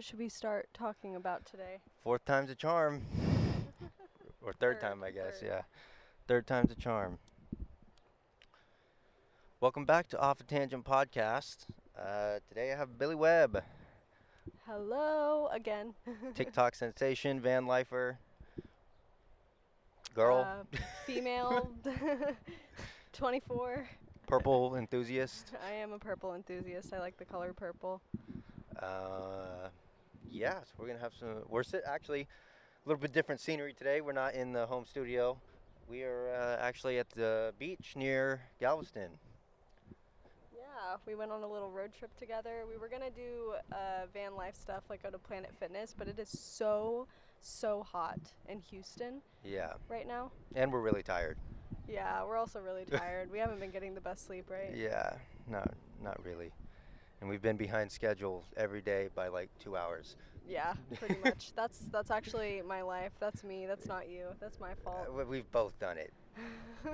What should we start talking about today? Fourth time's a charm. or third, Third, time, I guess. third. Yeah. Third time's a charm. Welcome back to Off a Tangent Podcast. Uh, today I have Billie Webb, Hello again. TikTok sensation, van lifer, girl, Uh, female, 24. purple enthusiast. I am a purple enthusiast. I like the color purple. Uh, yeah, so we're gonna have some. We're sit actually a little bit different scenery today. We're not in the home studio. We are uh, actually at the beach near Galveston. Yeah, we went on a little road trip together. We were gonna do uh, van life stuff, like go to Planet Fitness, but it is so, so hot in Houston Yeah, right now. and we're really tired. Yeah, we're also really tired. we haven't been getting the best sleep, right? Yeah, not not really. And we've been behind schedule every day by like two hours. Yeah, pretty much. That's that's actually my life. That's me. That's not you. That's my fault. Uh, we- we've both done it.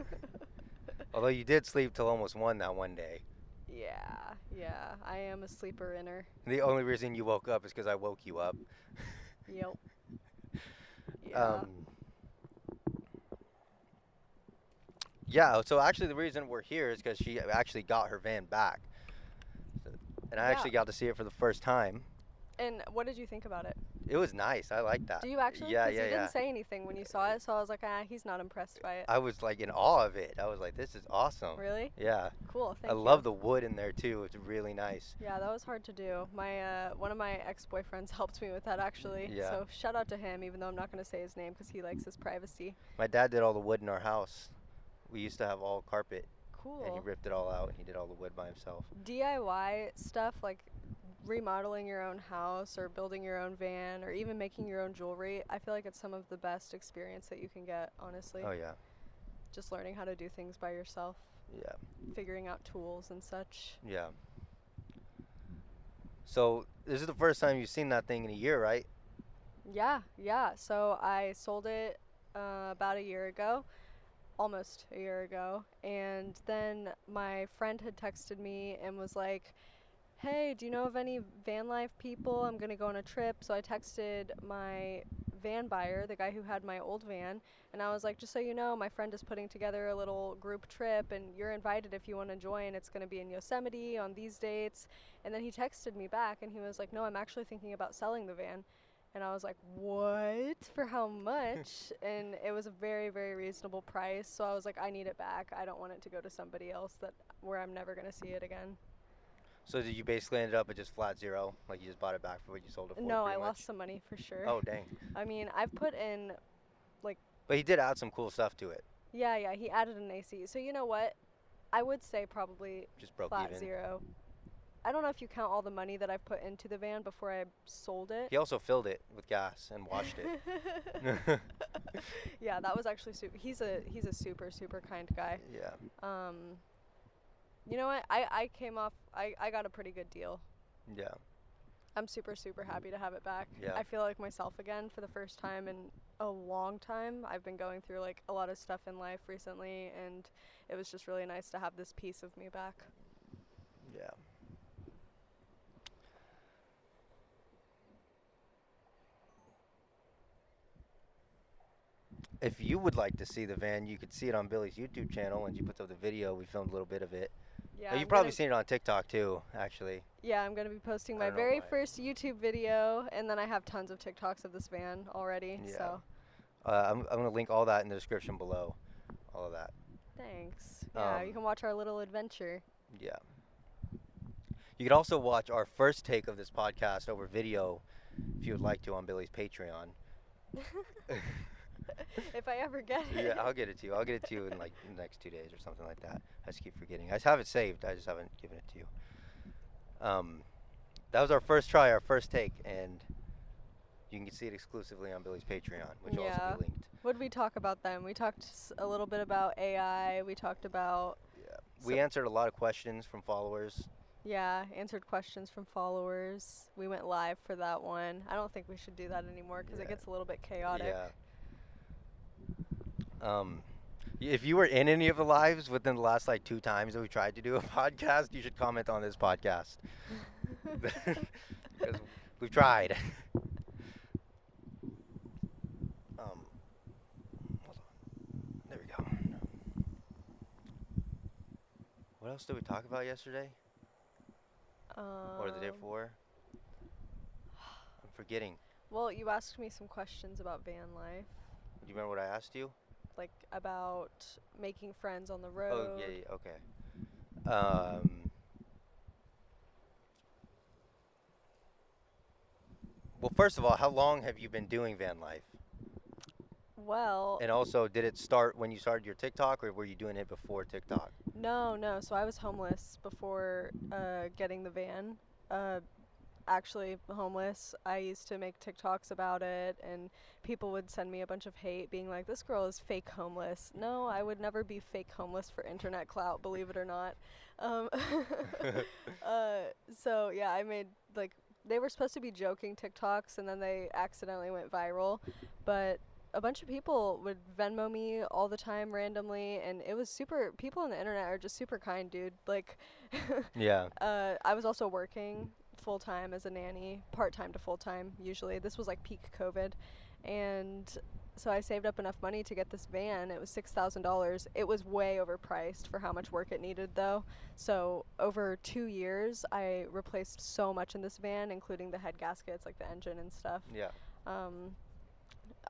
Although you did sleep till almost one that one day. yeah, yeah. I am a sleeper inner. The only reason you woke up is because I woke you up. Yep. Yeah. Um, yeah, so actually the reason we're here is because she actually got her van back. And I Yeah. actually got to see it for the first time. and what did you think about it? It was nice. I like that. Do you actually? Yeah, yeah, you didn't say anything when you saw it, so I was like, ah, he's not impressed by it. I was like in awe of it. I was like, this is awesome. really? Yeah. Cool. Thank I you. love the wood in there too. It's really nice. Yeah, that was hard to do. My uh, one of my ex-boyfriends helped me with that actually. Yeah. So shout out to him, even though I'm not gonna say his name because he likes his privacy. My dad did all the wood in our house. We used to have all carpet, Cool. and he ripped it all out, and he did all the wood by himself. DIY stuff like remodeling your own house or building your own van or even making your own jewelry, I feel like it's some of the best experience that you can get, honestly. Oh yeah, Just learning how to do things by yourself, yeah, figuring out tools and such. yeah. So this is the first time you've seen that thing in a year, right? Yeah, yeah. So I sold it uh, about a year ago, almost a year ago. And then my friend had texted me and was like, Hey, do you know of any van life people? I'm going to go on a trip. So I texted my van buyer, the guy who had my old van, and I was like, Just so you know, my friend is putting together a little group trip and you're invited if you want to join. It's going to be in Yosemite on these dates. And then he texted me back and he was like, No, I'm actually thinking about selling the van. And I was like, what? For how much? and it was a very, very reasonable price. So I was like, I need it back. I don't want it to go to somebody else that where I'm never going to see it again. So did you basically ended up at just flat zero, like you just bought it back for what you sold it for? no, I pretty lost much? some money for sure. Oh dang! I mean, I've put in, like. But he did add some cool stuff to it. yeah, yeah, he added an AC. So you know what? I would say probably Just broke flat even. zero. I don't know if you count all the money that I've put into the van before I sold it. He also filled it with gas and washed it. yeah, that was actually super. He's a he's a super super kind guy. yeah. Um, you know what? I, I came off. I, I got a pretty good deal. Yeah. I'm super super happy to have it back. Yeah. I feel like myself again for the first time in a long time. I've been going through like a lot of stuff in life recently, and it was just really nice to have this piece of me back. Yeah. If you would like to see the van, you could see it on Billie's YouTube channel. And she puts up the video. We filmed a little bit of it. Yeah. Oh, I'm you've probably gonna- seen it on TikTok too, actually. Yeah, I'm gonna be posting my very why. first YouTube video, and then I have tons of TikToks of this van already. Yeah. So Uh, I'm, I'm going to link all that in the description below. All of that. thanks. Yeah, you Um, can watch our little adventure. Yeah. You can also watch our first take of this podcast over video if you would like to on Billie's Patreon. if I ever get it. yeah, I'll get it to you. I'll get it to you in like the next two days or something like that. I just keep forgetting. I just have it saved. I just haven't given it to you. Um, that was our first try, our first take, and you can see it exclusively on Billie's Patreon, which will also be linked. What did we talk about then? We talked a little bit about AI. We talked about Yeah. We answered a lot of questions from followers. yeah, answered questions from followers. We went live for that one. I don't think we should do that anymore because Yeah. it gets a little bit chaotic. Yeah. Um, if you were in any of the lives within the last like two times that we tried to do a podcast, you should comment on this podcast. We've tried. um, hold on. There we go. What else did we talk about yesterday or the day Um, before? I'm forgetting. Well, you asked me some questions about van life, Do you remember what I asked you? Like about making friends on the road. Oh yeah, yeah, okay. Um, well, first of all, how long have you been doing van life? Well, And also, did it start when you started your TikTok, or were you doing it before TikTok? no, no. So I was homeless before uh, getting the van. Uh, actually homeless. I used to make TikToks about it, and people would send me a bunch of hate, being like, "This girl is fake homeless." No, I would never be fake homeless for internet clout, believe it or not. Um, uh, so yeah, I made like they were supposed to be joking TikToks, and then they accidentally went viral, but. A bunch of people would Venmo me all the time randomly, and it was super. People on the internet are just super kind, dude. Like, yeah. uh, I was also working full time as a nanny, part time to full time usually. This was like peak COVID. And so I saved up enough money to get this van. It was $6,000. It was way overpriced for how much work it needed though. So over 2 years I replaced so much in this van including the head gaskets, like the engine and stuff. Yeah. Um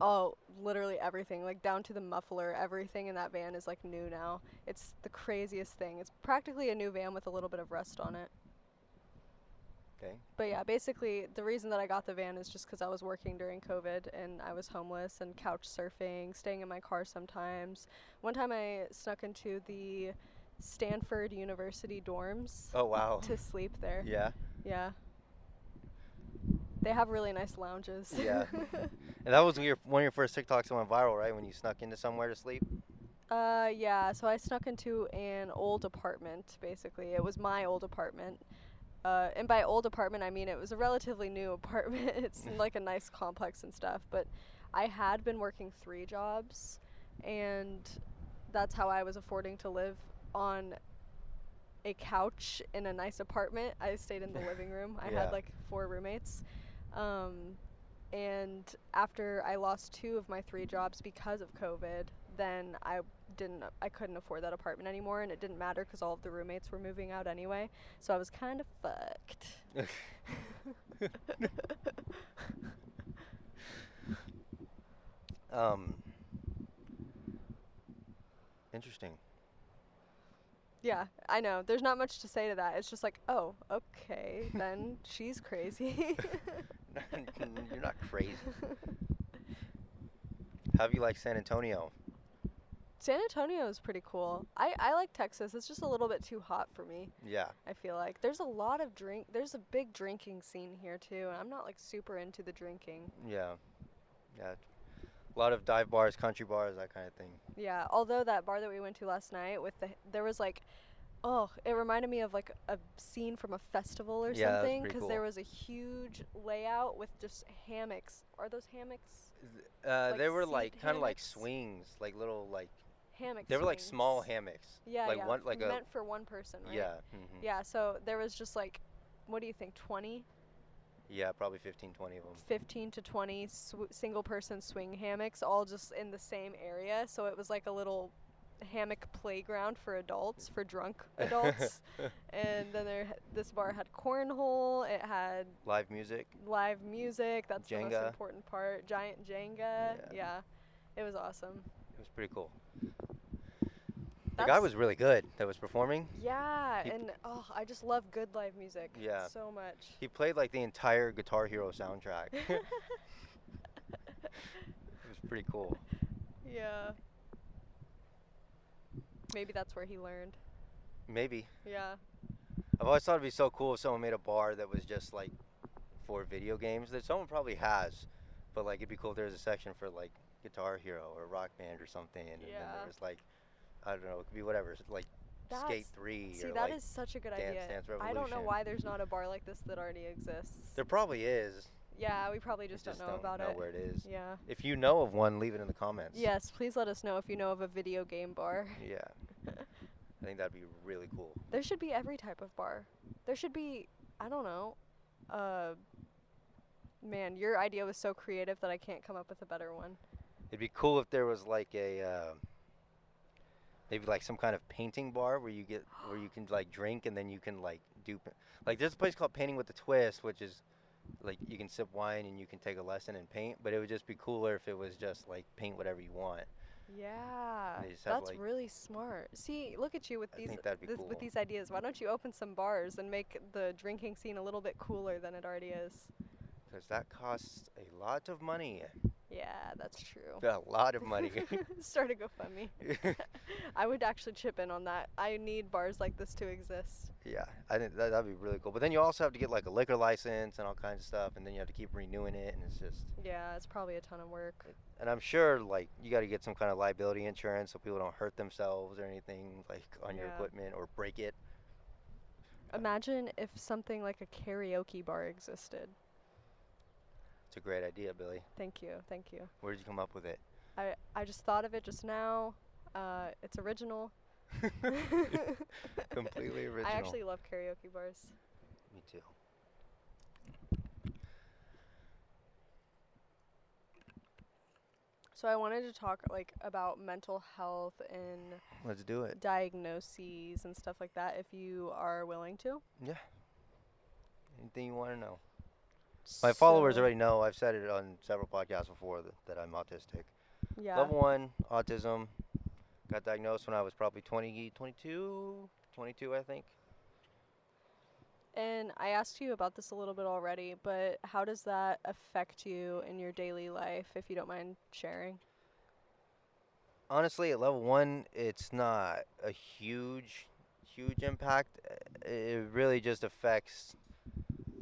Oh, literally everything, like down to the muffler, everything in that van is like new now. It's the craziest thing. It's practically a new van with a little bit of rust on it. Okay. But yeah, basically the reason that I got the van is just because I was working during COVID and I was homeless and couch surfing, staying in my car sometimes. One time I snuck into the Stanford University dorms Oh wow. to sleep there. Yeah. Yeah. They have really nice lounges. Yeah. And that was your one of your first TikToks that went viral, right? When you snuck into somewhere to sleep. Uh, yeah. So I snuck into an old apartment. Basically, it was my old apartment. Uh, and by old apartment, I mean it was a relatively new apartment. it's like a nice complex and stuff. But I had been working three jobs, and that's how I was affording to live on a couch in a nice apartment. I stayed in the living room. I Yeah. had like four roommates. Um, and after I lost two of my three jobs because of COVID, then I didn't I couldn't afford that apartment anymore and it didn't matter cuz all of the roommates were moving out anyway. So I was kind of fucked. um. Interesting. Yeah, I know. There's not much to say to that. It's just like, "Oh, okay, then she's crazy." You're not crazy. How do you like San Antonio? San Antonio is pretty cool. I I like Texas. It's just a little bit too hot for me. Yeah. I feel like there's a lot of drink. There's a big drinking scene here too, and I'm not like super into the drinking. Yeah. Yeah. A lot of dive bars, country bars, that kind of thing. Yeah. Although that bar that we went to last night with the there was like, oh, it reminded me of like a scene from a festival or Yeah, something because there was a huge layout with just hammocks. Are those hammocks? Uh, Like they were like kind of like swings, like little like Hammocks. they were like small hammocks. Yeah, like yeah. one like a meant for one person, right? yeah. mhm. Yeah. So there was just like, what do you think? 20, Yeah, probably 15, 20 of them. 15 to 20 sw- single person swing hammocks all just in the same area. So it was like a little hammock playground for adults, for drunk adults. and then there this bar had cornhole, it had Live music. live music, that's the most important part. Giant Jenga. Yeah. Yeah. It was awesome. It was pretty cool. The guy was really good that was performing. Yeah, He- and oh, I just love good live music Yeah. so much. He played like the entire Guitar Hero soundtrack. it was pretty cool. yeah. Maybe that's where he learned. Maybe. Yeah. I've always thought it'd be so cool if someone made a bar that was just like for video games. That someone probably has, but like it'd be cool if there was a section for like Guitar Hero or Rock Band or something, and then Yeah. there was like I don't know, it could be whatever, like Skate Three See, or that like is such a good Dance idea. Dance I don't know why there's not a bar like this that already exists. there probably is. yeah, we probably we just, just don't know about don't know it. where it is. Yeah. If you know of one, leave it in the comments. Yes, please let us know if you know of a video game bar. Yeah. I think that'd be really cool. There should be every type of bar. There should be, I don't know, uh, Man, your idea was so creative that I can't come up with a better one. It'd be cool if there was like a uh, maybe like some kind of painting bar where you get where you can like drink and then you can like do like there's a place called Painting with a Twist, which is like you can sip wine and you can take a lesson and paint. But it would just be cooler if it was just like paint whatever you want. Yeah, They just have, that's like- really smart. See, look at you with I these this, cool. with these ideas. Why don't you open some bars and make the drinking scene a little bit cooler than it already is? Because that costs a lot of money. Yeah, that's true. A lot of money. Start a GoFundMe. I would actually chip in on that. I need bars like this to exist. yeah, I think that, that'd be really cool. But then you also have to get like a liquor license and all kinds of stuff, and then you have to keep renewing it, and it's just. Yeah, it's probably a ton of work. And I'm sure like you got to get some kind of liability insurance so people don't hurt themselves or anything like on your Yeah. equipment or break it. Imagine if something like a karaoke bar existed. It's a great idea, Billie. Thank you, thank you. Where did you come up with it? I I just thought of it just now. Uh, it's original. Completely original. I actually love karaoke bars. Me too. So I wanted to talk like about mental health and Let's do it. diagnoses and stuff like that if you are willing to. Yeah. Anything you want to know? My followers So- already know. I've said it on several podcasts before that, that I'm autistic. Yeah. Level one, autism. Got diagnosed when I was probably 20, 22, 22, I think. And I asked you about this a little bit already, but how does that affect you in your daily life if you don't mind sharing? honestly, at level one, it's not a huge, huge impact. It really just affects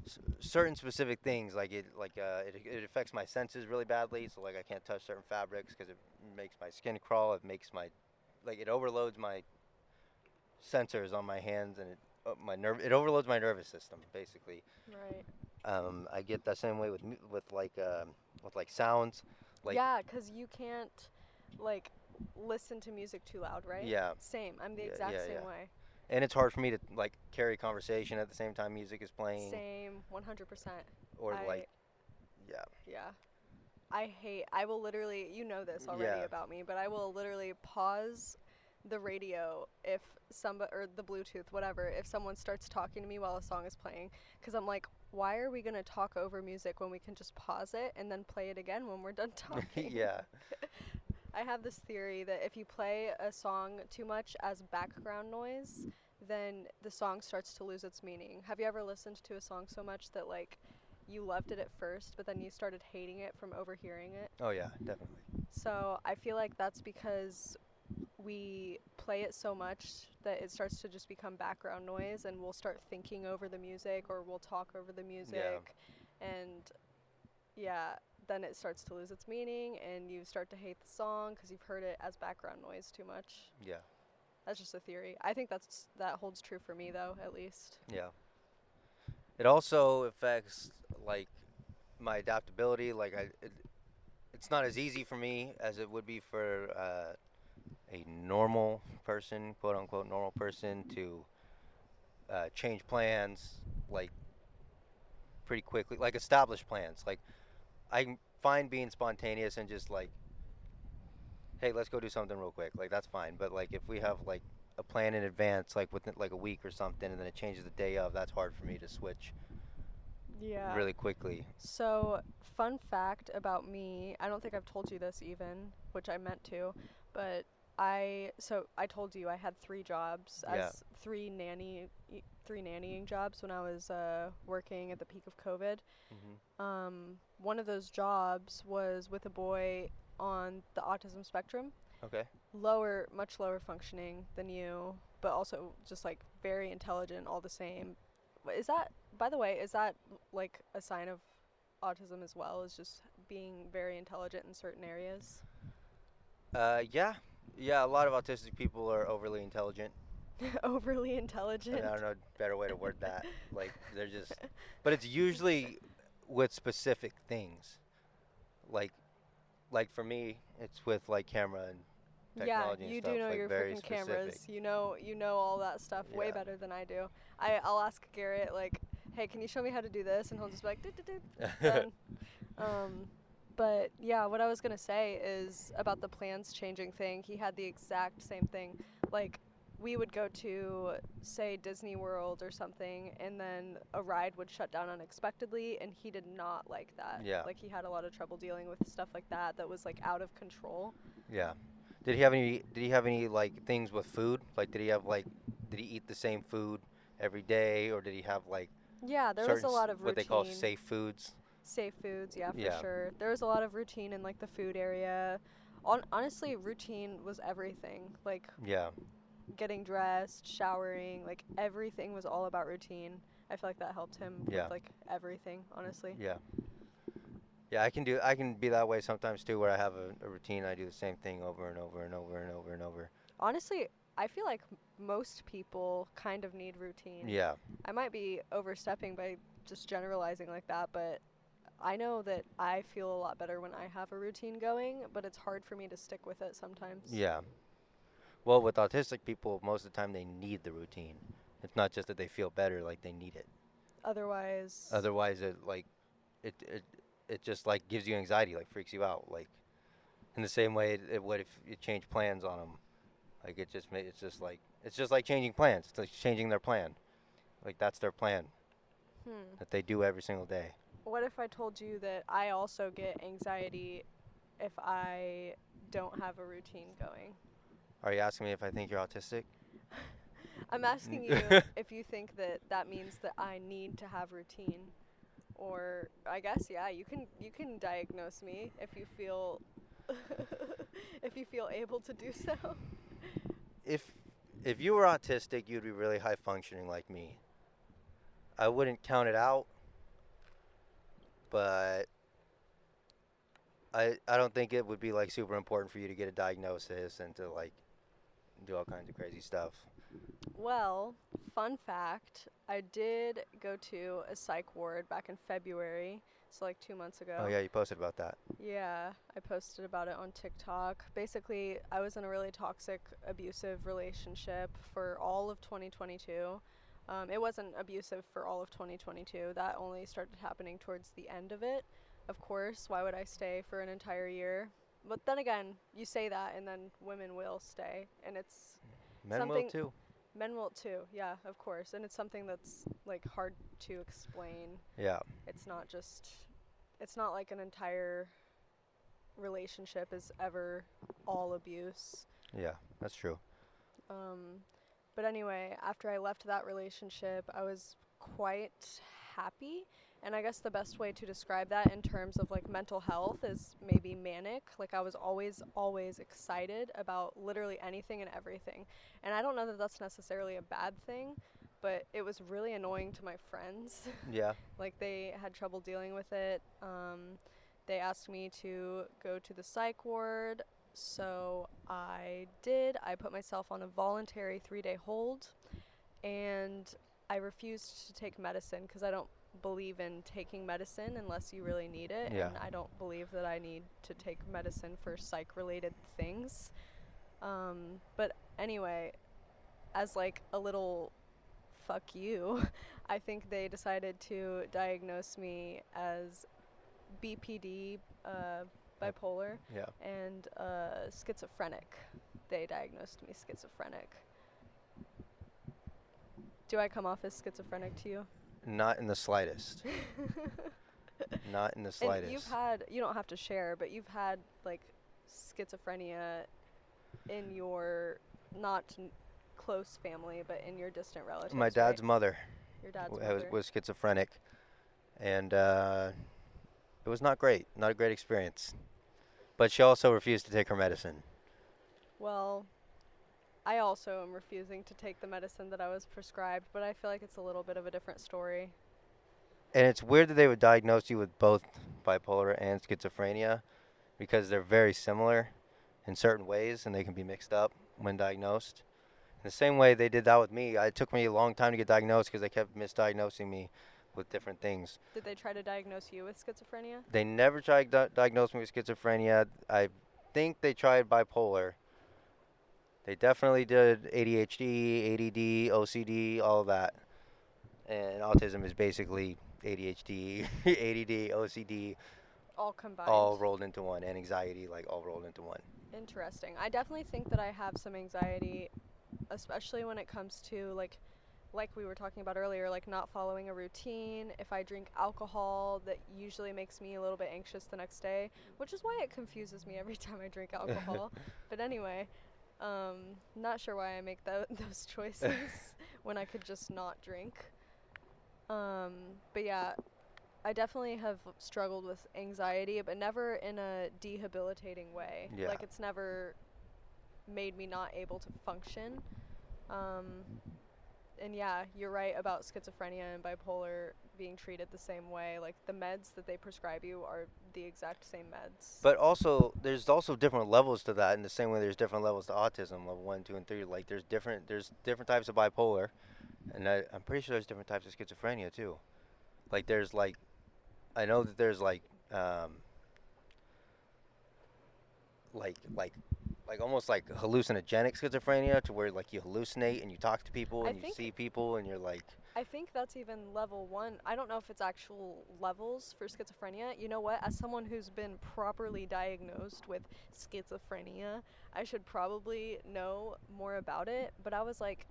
s- certain specific things. Like it, like uh, it, it affects my senses really badly. So like I can't touch certain fabrics because it makes my skin crawl. It makes my, like it overloads my sensors on my hands and it, uh, my nerve. It overloads my nervous system basically. Right. Um, I get that same way with mu- with like um, with like sounds. Like yeah, 'cause you can't like listen to music too loud, right? Yeah. Same. I'm the Yeah, exact yeah, same yeah. way. And it's hard for me to like carry conversation at the same time music is playing Same. 100%. or I- like yeah Yeah. I hate I will literally you know this already Yeah. about me, but I will literally pause the radio if somebody or the bluetooth whatever if someone starts talking to me while a song is playing cuz I'm like why are we going to talk over music when we can just pause it and then play it again when we're done talking? yeah I have this theory that if you play a song too much as background noise, then the song starts to lose its meaning. Have you ever listened to a song so much that like you loved it at first, but then you started hating it from overhearing it? oh yeah definitely So I feel like that's because we play it so much that it starts to just become background noise and we'll start thinking over the music or we'll talk over the music and yeah then it starts to lose its meaning and you start to hate the song because you've heard it as background noise too much. Yeah. That's just a theory. I think that's that holds true for me though at least. Yeah. It also affects like my adaptability. Like i it, it's not as easy for me as it would be for uh, a normal person quote unquote normal person to uh, change plans like pretty quickly like established plans. Like i'm fine being spontaneous and just like hey let's go do something real quick. Like that's fine. But like if we have like a plan in advance like within like a week or something and then it changes the day of that's hard for me to switch yeah. really quickly. So fun fact about me i don't think i've told you this even which i meant to but i so i told you i had three jobs Yeah. as three nanny three nannying jobs when i was uh, working at the peak of covid. Hmm um, one of those jobs was with a boy on the autism spectrum. Okay. Lower much lower functioning than you but also just like very intelligent all the same. Is that by the way is that like a sign of autism as well is just being very intelligent in certain areas? Uh yeah. Yeah a lot of autistic people are overly intelligent overly I, intelligent. Mean, I don't know a better way to word that. Like they're just but it's usually with specific things. Like like for me it's with like camera and yeah technology and you do know like, your freaking cameras. you know you know all that stuff way better than i do. I, i'll ask garrett like "Hey, can you show me how to do this?" And he'll just be like, "Doo-doo-doo," um, but yeah, what I was gonna say is about the plans changing thing. He had the exact same thing. Like, we would go to, say, Disney World or something, and then a ride would shut down unexpectedly, and he did not like that. Yeah. Like, he had a lot of trouble dealing with stuff like that that was like out of control. Yeah. Did he have any? Did he have any like things with food? Like, did he have like? Did he eat the same food every day, or did he have like Yeah, there was a lot of routine. what they call safe foods? Safe foods, yeah, for Yeah. sure. There was a lot of routine in like the food area. On- honestly, routine was everything. Like Yeah. Getting dressed, showering, like everything was all about routine. I feel like that helped him Yeah. with like everything, honestly. Yeah. Yeah, I can do. I can be that way sometimes too, where I have a, a routine. I do the same thing over and over and over and over and over. Honestly, I feel like most people kind of need routine. Yeah. I might be overstepping by just generalizing like that, but I know that I feel a lot better when I have a routine going, but it's hard for me to stick with it sometimes. Yeah. Well, with autistic people, most of the time they need the routine. It's not just that they feel better; like they need it. Otherwise, Otherwise, it like, it it it just like gives you anxiety, like freaks you out, like. In the same way it, it would if you change plans on them, like it just ma- it's just like it's just like changing plans. It's like changing their plan, like that's their plan hmm. that they do every single day. What if I told you that I also get anxiety if I don't have a routine going? Are you asking me if I think you're autistic? I'm asking you if you think that that means that I need to have routine, or I guess yeah, you can you can diagnose me if you feel if you feel able to do so. if if you were autistic, you'd be really high functioning like me. I wouldn't count it out, but I I don't think it would be like super important for you to get a diagnosis and to like do all kinds of crazy stuff. Well, fun fact, I did go to a psych ward back in February, so like 2 months ago. Oh yeah, you posted about that. Yeah, I posted about it on TikTok. Basically, I was in a really toxic, abusive relationship for all of 2022. Um, it wasn't abusive for all of 2022. That only started happening towards the end of it. Of course, why would I stay for an entire year? But then again, you say that, and then women will stay, and it's Men will too. men will too. Yeah, of course, and it's something that's like hard to explain Yeah. it's not just it's not like an entire relationship is ever all abuse Yeah, that's true. um, but anyway after i left that relationship i was quite happy and i guess the best way to describe that in terms of like mental health is maybe manic like i was always always excited about literally anything and everything and i don't know that that's necessarily a bad thing but it was really annoying to my friends Yeah. like they had trouble dealing with it. Um, they asked me to go to the psych ward, so I did. I put myself on a voluntary three day hold, and I refused to take medicine because I don't believe in taking medicine unless you really need it, Yeah. and I don't believe that I need to take medicine for psych related things. Um, but anyway, as like a little fuck you, I think they decided to diagnose me as BPD, uh, bipolar, Yeah. and uh, schizophrenic. They diagnosed me schizophrenic. Do I come off as schizophrenic to you? Not in the slightest. Not in the And slightest. you've had, you don't have to share, but you've had like schizophrenia in your not n- close family, but in your distant relatives. My right? dad's mother your dad's w- was, was schizophrenic, and uh, it was not great. Not a great experience. But she also refused to take her medicine. Well, I also am refusing to take the medicine that I was prescribed, but I feel like it's a little bit of a different story. And it's weird that they would diagnose you with both bipolar and schizophrenia because they're very similar in certain ways and they can be mixed up when diagnosed. In the same way they did that with me, it took me a long time to get diagnosed because they kept misdiagnosing me with different things. Did they try to diagnose you with schizophrenia? They never tried to diagnose me with schizophrenia. I think they tried bipolar. They definitely did ADHD, ADD, OCD, all of that. and autism is basically ADHD, ADD, OCD, All combined. all rolled into one, and anxiety, like all rolled into one. Interesting. I definitely think that I have some anxiety, especially when it comes to like like we were talking about earlier, like not following a routine. If I drink alcohol, that usually makes me a little bit anxious the next day, which is why it confuses me every time I drink alcohol. but anyway, um, not sure why I make tho- those choices when I could just not drink. Um, but yeah, I definitely have struggled with anxiety, but never in a debilitating way. Yeah. Like it's never made me not able to function. Um, and yeah, you're right about schizophrenia and bipolar being treated the same way. Like the meds that they prescribe you are the exact same meds. But also, there's also different levels to that. In the same way, there's different levels to autism, level one, two, and three. Like there's different there's different types of bipolar, and I, I'm pretty sure there's different types of schizophrenia too. Like there's like, I know that there's like, um, like like like almost like hallucinogenic schizophrenia to where like you hallucinate and you talk to people I and you see people and you're like I think that's even level one. I don't know if it's actual levels for schizophrenia. You know what? As someone who's been properly diagnosed with schizophrenia, I should probably know more about it. But I was like,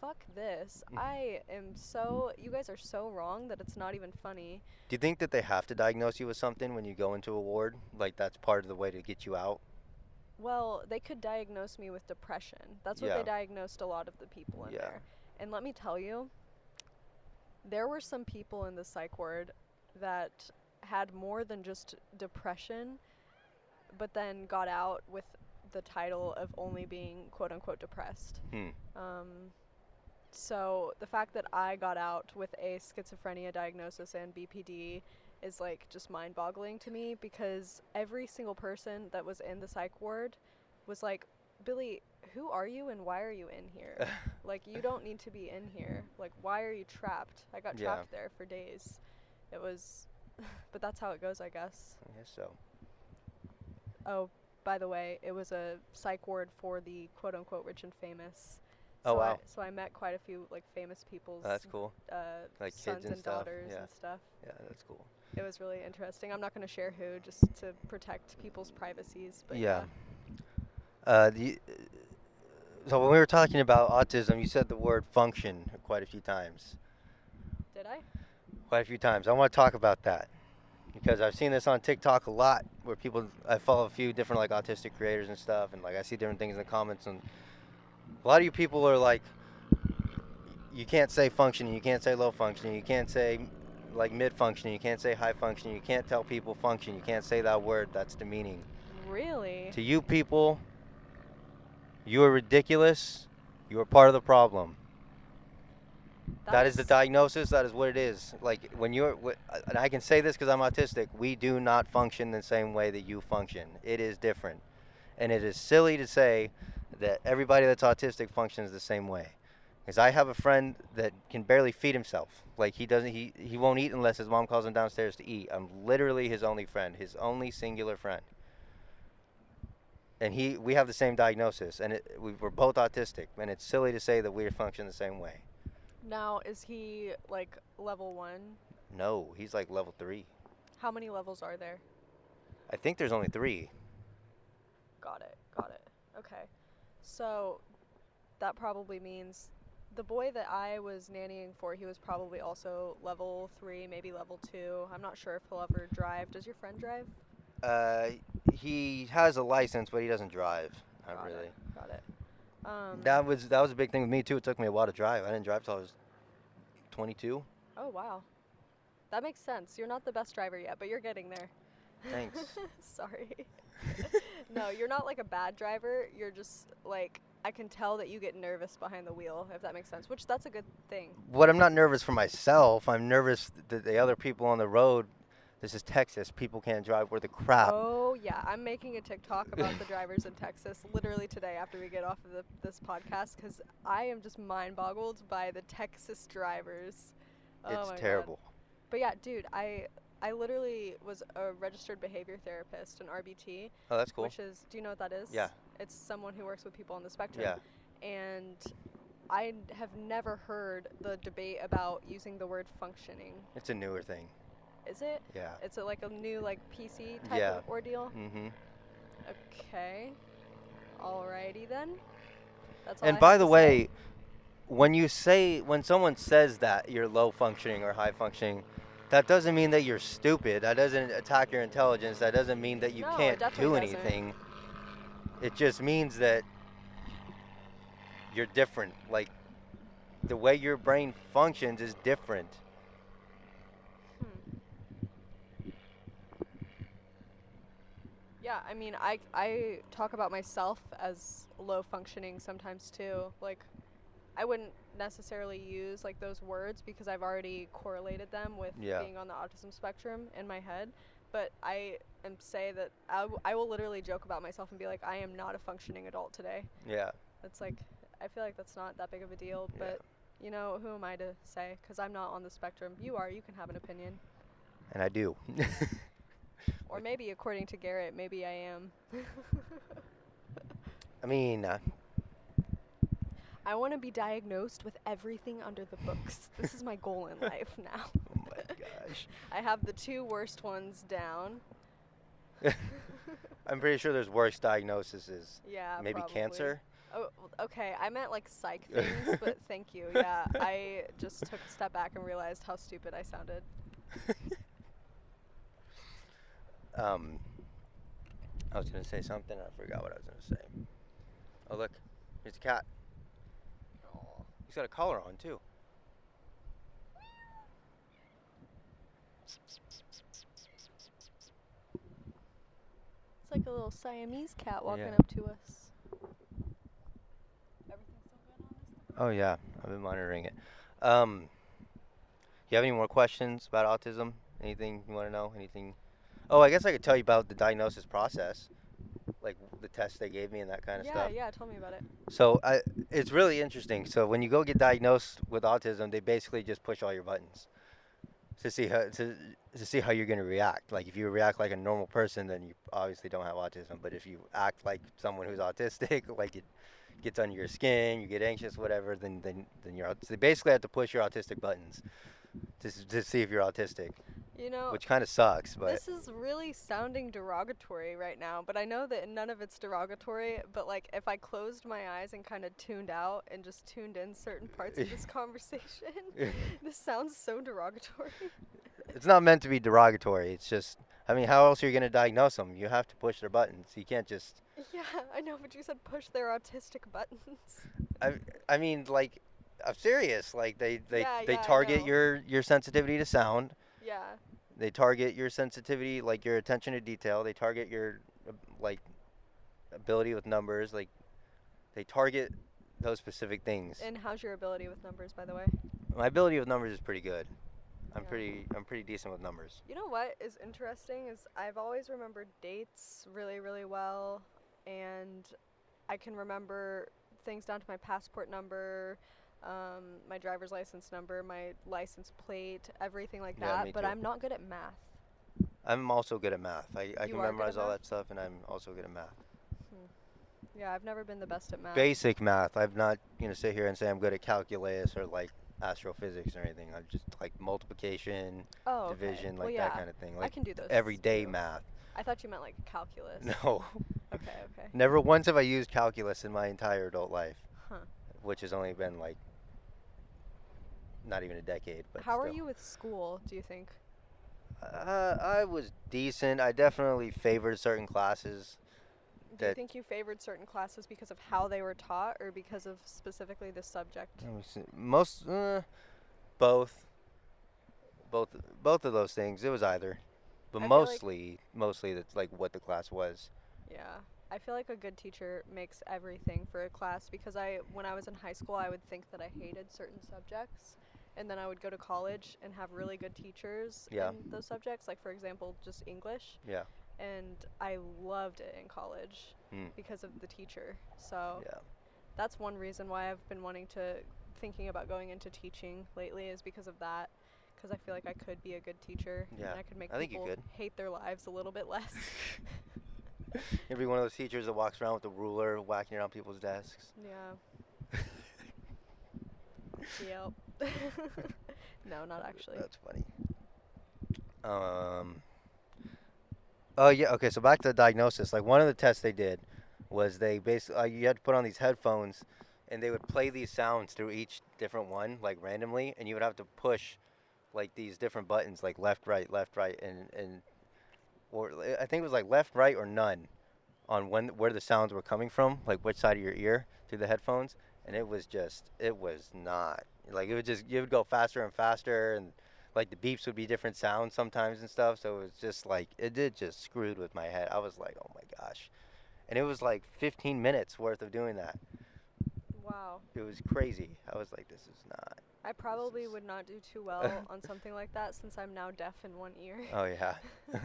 fuck this. Mm. I am so. You guys are so wrong that it's not even funny. Do you think that they have to diagnose you with something when you go into a ward? Like that's part of the way to get you out? Well, they could diagnose me with depression. That's what Yeah. they diagnosed a lot of the people in Yeah. there. And let me tell you, there were some people in the psych ward that had more than just depression, but then got out with the title of only being quote unquote depressed. Hmm. Um, so the fact that I got out with a schizophrenia diagnosis and BPD is like just mind boggling to me because every single person that was in the psych ward was like, Billie, who are you and why are you in here? like, you don't need to be in here. Like, why are you trapped? I got Yeah. trapped there for days. It was, but that's how it goes, I guess. I guess so. Oh, by the way, it was a psych ward for the quote unquote rich and famous. Oh, so I, wow. so I met quite a few like famous people's That's cool. uh, Like sons and and, daughters yeah. and stuff. Yeah, that's cool. It was really interesting. I'm not going to share who just to protect people's privacies. But yeah. Uh, the, so when we were talking about autism, you said the word function quite a few times. Did I? Quite a few times. I want to talk about that because I've seen this on TikTok a lot, where people I follow a few different like autistic creators and stuff, and like I see different things in the comments, and a lot of you people are like, you can't say functioning, you can't say low functioning, you can't say like mid functioning, you can't say high functioning, you can't tell people function, you can't say that word. That's demeaning. Really? To you people, you are ridiculous. You are part of the problem. that is the diagnosis. That is what it is. Like when you're, and I can say this because I'm autistic. We do not function the same way that you function. It is different, and it is silly to say that everybody that's autistic functions the same way. Because I have a friend that can barely feed himself. Like he doesn't, he he won't eat unless his mom calls him downstairs to eat. I'm literally his only friend, his only singular friend. And he, we have the same diagnosis, and it, we, we're both autistic. And it's silly to say that we function the same way. Now, is he like level one? No, he's like level three. How many levels are there? I think there's only three. Got it. Got it. Okay. So that probably means the boy that I was nannying for, he was probably also level three, maybe level two. I'm not sure if he'll ever drive. Does your friend drive? Uh, he has a license, but he doesn't drive. Not Got really. It. Got it. Um, That was that was a big thing with me too. It took me a while to drive. I didn't drive till I was 22. oh wow. That makes sense. You're not the best driver yet, but you're getting there. Thanks. Sorry. no, you're not like a bad driver. You're just like I can tell that you get nervous behind the wheel, if that makes sense. Which that's a good thing. What I'm not nervous for myself. I'm nervous that the other people on the road. This is Texas. People can't drive worth a crap. Oh yeah, I'm making a TikTok about the drivers in Texas literally today after we get off of the, this podcast because I am just mind boggled by the Texas drivers. Oh it's God. terrible. But yeah, dude, I I literally was a registered behavior therapist, an RBT, Oh, that's cool. which is do you know what that is? Yeah. It's someone who works with people on the spectrum. Yeah. And I have never heard the debate about using the word functioning. It's a newer thing. Is it? Yeah. It's a, like a new like PC type Yeah. of ordeal. Mm-hmm. Okay. Alrighty then. That's all And I by the to say. way, when you say when someone says that you're low functioning or high functioning, that doesn't mean that you're stupid. That doesn't attack your intelligence. That doesn't mean that you No, can't do definitely doesn't. anything. It just means that you're different. Like the way your brain functions is different. Hmm. Yeah, I mean, I I talk about myself as low functioning sometimes too. Like, I wouldn't necessarily use like those words because I've already correlated them with Yeah. being on the autism spectrum in my head. But I am say that I, w- I will literally joke about myself and be like, I am not a functioning adult today. Yeah. It's like, I feel like that's not that big of a deal. Yeah. But you know, who am I to say? Because I'm not on the spectrum. You are. You can have an opinion. And I do. Or maybe, according to Garrett, maybe I am. I mean, uh, I want to be diagnosed with everything under the books. this is my goal in life now. oh my gosh. I have the two worst ones down. I'm pretty sure there's worse diagnoses. Yeah, Maybe probably. cancer. Oh, okay. I meant like psych things, but thank you. Yeah, I just took a step back and realized how stupid I sounded. Um, I was gonna say something. I forgot what I was gonna say. Oh look, here's a cat. Oh, he's got a collar on too. It's like a little Siamese cat walking Yeah. up to us. Everything still good on this? Oh yeah, I've been monitoring it. Um, you have any more questions about autism? Anything you want to know? Anything? Oh, I guess I could tell you about the diagnosis process, like the tests they gave me and that kind of yeah, stuff. yeah. Yeah, tell me about it. So I, it's really interesting. So when you go get diagnosed with autism, they basically just push all your buttons to see how to, to see how you're going to react. Like if you react like a normal person, then you obviously don't have autism. But if you act like someone who's autistic, like it gets under your skin, you get anxious, whatever, then then then you're. So they basically have to push your autistic buttons to to see if you're autistic, You know, which kind of sucks. But This is really sounding derogatory right now, but I know that none of it's derogatory. But like, if I closed my eyes and kind of tuned out and just tuned in certain parts of this conversation, this sounds so derogatory. it's not meant to be derogatory. It's just. I mean, how else are you going to diagnose them? You have to push their buttons. You can't just yeah, I know, but you said push their autistic buttons. I I mean like I'm serious. Like they they, Yeah, they yeah, target your your sensitivity to sound. Yeah, They target your sensitivity like your attention to detail. They target your like ability with numbers. Like they target those specific things. and how's your ability with numbers, by the way? My ability with numbers is pretty good. I'm Yeah. pretty I'm pretty decent with numbers. You know what is interesting is I've always remembered dates really, really well, and I can remember things down to my passport number, um, my driver's license number, my license plate, everything like Yeah, that. me But too. I'm not good at math. I'm also good at math. I, I You can are good at memorize all math? that stuff and I'm also good at math. Yeah, I've never been the best at math. Basic math. I'm not gonna sit here and say I'm good at calculus or like astrophysics or anything. I'm just like multiplication, oh, okay. division, well, like yeah, that kind of thing. I Like can do those. everyday too. math. I thought you meant like calculus. No, Okay, okay. never once have I used calculus in my entire adult life, Huh. which has only been like not even a decade. But How are you with school? Do you think? Uh, I was decent. I definitely favored certain classes. Do you think you favored certain classes because of how they were taught, or because of specifically the subject? Let me see. Most, uh, both, both, both of those things. It was either, but I feel like- mostly, mostly that's like what the class was. Yeah. I feel like a good teacher makes everything for a class because I when I was in high school I would think that I hated certain subjects and then I would go to college and have really good teachers Yeah. in those subjects like for example just English Yeah. and I loved it in college Mm. because of the teacher. So Yeah. that's one reason why I've been wanting to thinking about going into teaching lately is because of that because I feel like I could be a good teacher Yeah, and I could make I people hate their lives a little bit less. You'd be one of those teachers that walks around with a ruler whacking around people's desks. yeah. yep. no, not actually. That's funny. Um. Oh yeah. Okay. So back to the diagnosis. Like one of the tests they did was they basically uh, you had to put on these headphones, and they would play these sounds through each different one like randomly, and you would have to push like these different buttons like left, right, left, right, and and or I think it was like left, right, or none on when where the sounds were coming from, like which side of your ear through the headphones, and it was just it was not like it would just you would go faster and faster and like the beeps would be different sounds sometimes and stuff. So it was just like it did just screwed with my head. I was like, oh my gosh, and it was like 15 minutes worth of doing that. Wow. It was crazy. I was like, this is not. I probably would not do too well on something like that since I'm now deaf in one ear. Oh yeah.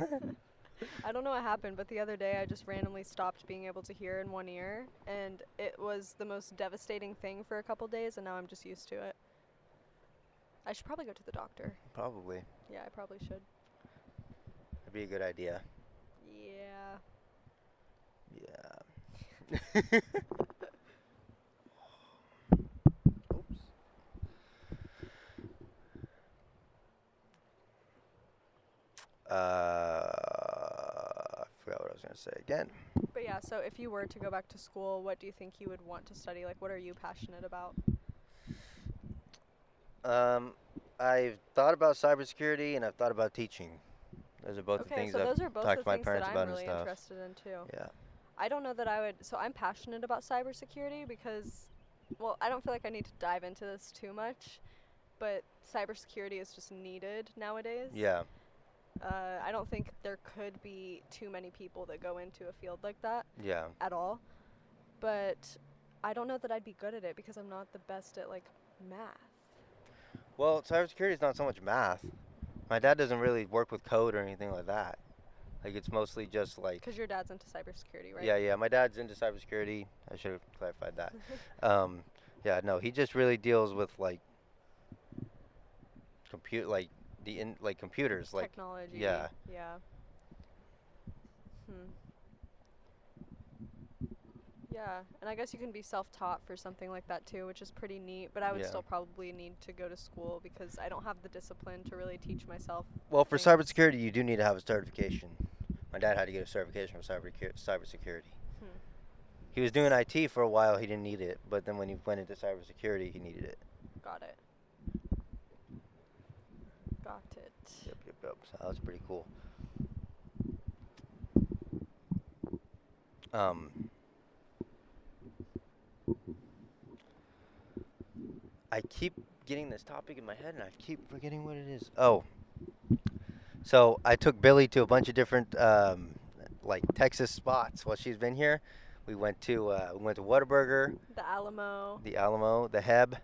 I don't know what happened, but the other day I just randomly stopped being able to hear in one ear, and it was the most devastating thing for a couple days, and now I'm just used to it. I should probably go to the doctor. Probably. Yeah, I probably should. That'd be a good idea. Yeah. Yeah. Oops. Uh, I forgot what I was gonna say again. But yeah, so if you were to go back to school, what do you think you would want to study? Like, what are you passionate about? Um, I've thought about cybersecurity and I've thought about teaching. Those are both the things so I've those are both talked the to my things parents that about I'm and really stuff. interested in too. Yeah. I don't know that I would. So I'm passionate about cybersecurity because, well, I don't feel like I need to dive into this too much, but cybersecurity is just needed nowadays. Yeah. Uh, I don't think there could be too many people that go into a field like that Yeah. at all. But I don't know that I'd be good at it because I'm not the best at like math. Well, cybersecurity is not so much math. My dad doesn't really work with code or anything like that. Like it's mostly just like Because your dad's into cybersecurity, right? Yeah, yeah. My dad's into cybersecurity. I should have clarified that. um, yeah, no, he just really deals with like compute, like the in like computers, like Technology. yeah. Yeah. Hmm. Yeah, and I guess you can be self-taught for something like that too, which is pretty neat. But I would Yeah. still probably need to go to school because I don't have the discipline to really teach myself. Well, for cybersecurity, you do need to have a certification. My dad had to get a certification for cyber cybersecurity. Hmm. He was doing IT for a while. He didn't need it, but then when he went into cybersecurity, he needed it. Got it. Got it. Yep, yep, yep. So that was pretty cool. Um, I keep getting this topic in my head and I keep forgetting what it is. Oh, so I took Billie to a bunch of different um, like Texas spots while she's been here. We went to uh, we went to Whataburger, The Alamo, the Alamo, the Heb.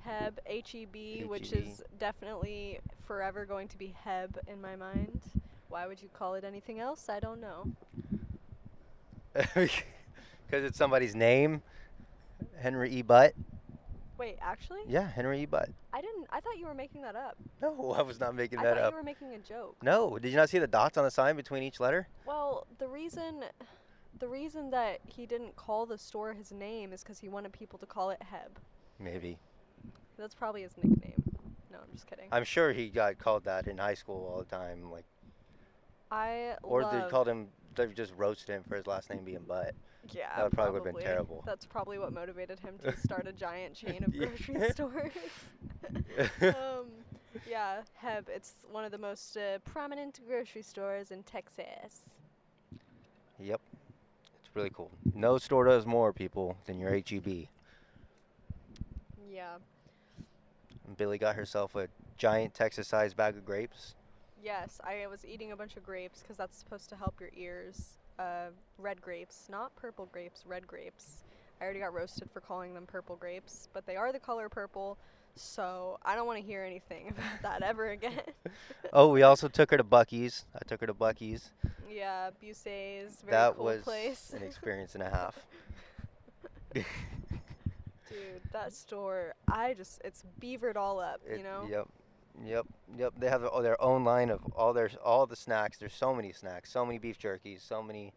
Heb, HEB, which is definitely forever going to be Heb in my mind. Why would you call it anything else? I don't know. Because it's somebody's name, Henry E. Butt. Wait, actually? Yeah, Henry E. Butt. I didn't. I thought you were making that up. No, I was not making I that thought up. you were making a joke. No, did you not see the dots on the sign between each letter? Well, the reason, the reason that he didn't call the store his name is because he wanted people to call it Heb. Maybe. That's probably his nickname. No, I'm just kidding. I'm sure he got called that in high school all the time, like, I or they called him. They just roasted him for his last name being Butt. Yeah, that would probably would've been terrible. That's probably what motivated him to start a giant chain of grocery stores. um, yeah, Heb. It's one of the most uh, prominent grocery stores in Texas. Yep, it's really cool. No store does more people than your HEB. Yeah. And Billie got herself a giant Texas-sized bag of grapes. Yes, I was eating a bunch of grapes because that's supposed to help your ears. Uh, red grapes, not purple grapes, red grapes. I already got roasted for calling them purple grapes, but they are the color purple, so I don't want to hear anything about that ever again. Oh, we also took her to Buc-ee's. I took her to Buc-ee's. yeah, Buc-ee's, very that cool was place. an experience and a half. Dude, that store, I just, it's beavered all up, It- you know? Yep, yep, yep. They have their- own line of all their all the snacks. There's so many snacks, so many beef jerkies, so many.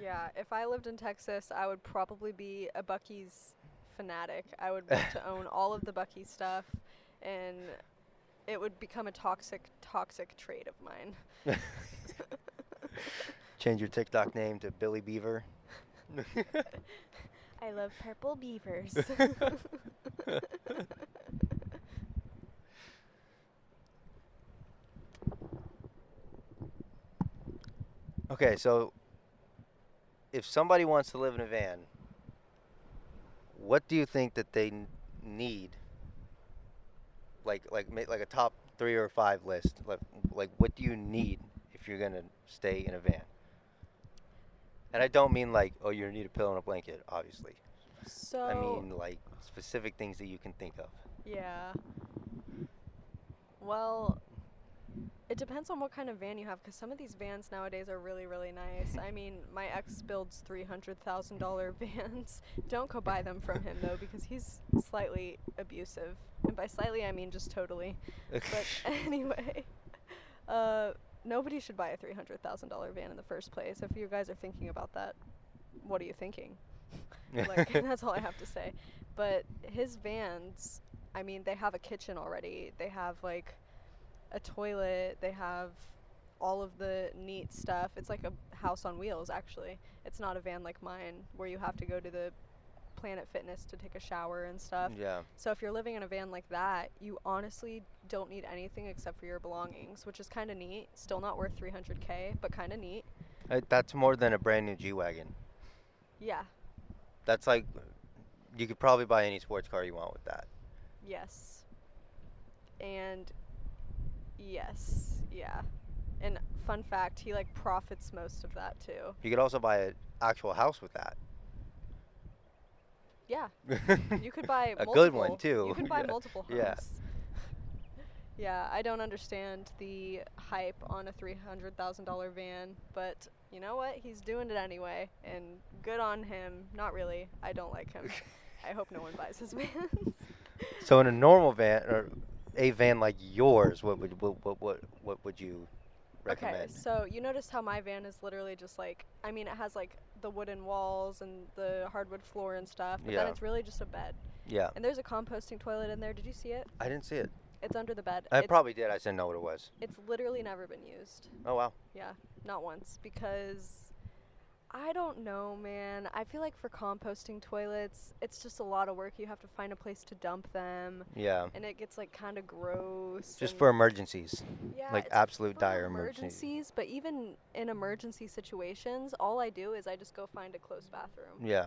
Yeah, if I lived in Texas, I would probably be a Buc-ee's fanatic. I would want to own all of the Bucky stuff, and it would become a toxic, toxic trait of mine. Change your TikTok name to Billie Beaver. I love purple beavers. Okay, so if somebody wants to live in a van, what do you think that they n- need? Like like ma- like a top 3 or 5 list. Like like what do you need if you're going to stay in a van? And I don't mean like oh you need a pillow and a blanket, obviously. so I mean like specific things that you can think of. Yeah. Well, it depends on what kind of van you have, because some of these vans nowadays are really, really nice. I mean, my ex builds three hundred thousand dollar vans. Don't go buy them from him though, because he's slightly abusive, and by slightly I mean just totally. But anyway, uh, nobody should buy a three hundred thousand dollar van in the first place. If you guys are thinking about that, what are you thinking? like that's all I have to say. But his vans, I mean, they have a kitchen already. They have like a toilet. They have all of the neat stuff. It's like a house on wheels actually. It's not a van like mine where you have to go to the Planet Fitness to take a shower and stuff. yeah. So if you're living in a van like that, you honestly don't need anything except for your belongings, which is kind of neat. Still not worth 300k, but kind of neat. Uh, That's more than a brand new G-Wagon. Yeah. That's like you could probably buy any sports car you want with that. Yes. And yes, yeah. And fun fact, he like profits most of that too. You could also buy an actual house with that. Yeah. You could buy a multiple. good one too. You could buy Yeah. multiple homes. Yeah. Yeah, I don't understand the hype on a $300,000 van, but you know what? He's doing it anyway, and good on him. Not really. I don't like him. I hope no one buys his vans. So in a normal van or a van like yours, what would what what what, what would you recommend? Okay, so you noticed how my van is literally just like I mean it has like the wooden walls and the hardwood floor and stuff, but then it's really just a bed. yeah, And there's a composting toilet in there. Did you see it? I didn't see it. It's under the bed. I it's, probably did. I just didn't know what it was. it's literally never been used. Oh wow. Yeah, not once because I don't know, man. I feel like for composting toilets, it's just a lot of work. You have to find a place to dump them, Yeah. and it gets like kind of gross. Just for emergencies, yeah, like absolute dire emergencies. emergencies. But even in emergency situations, all I do is I just go find a close bathroom. Yeah.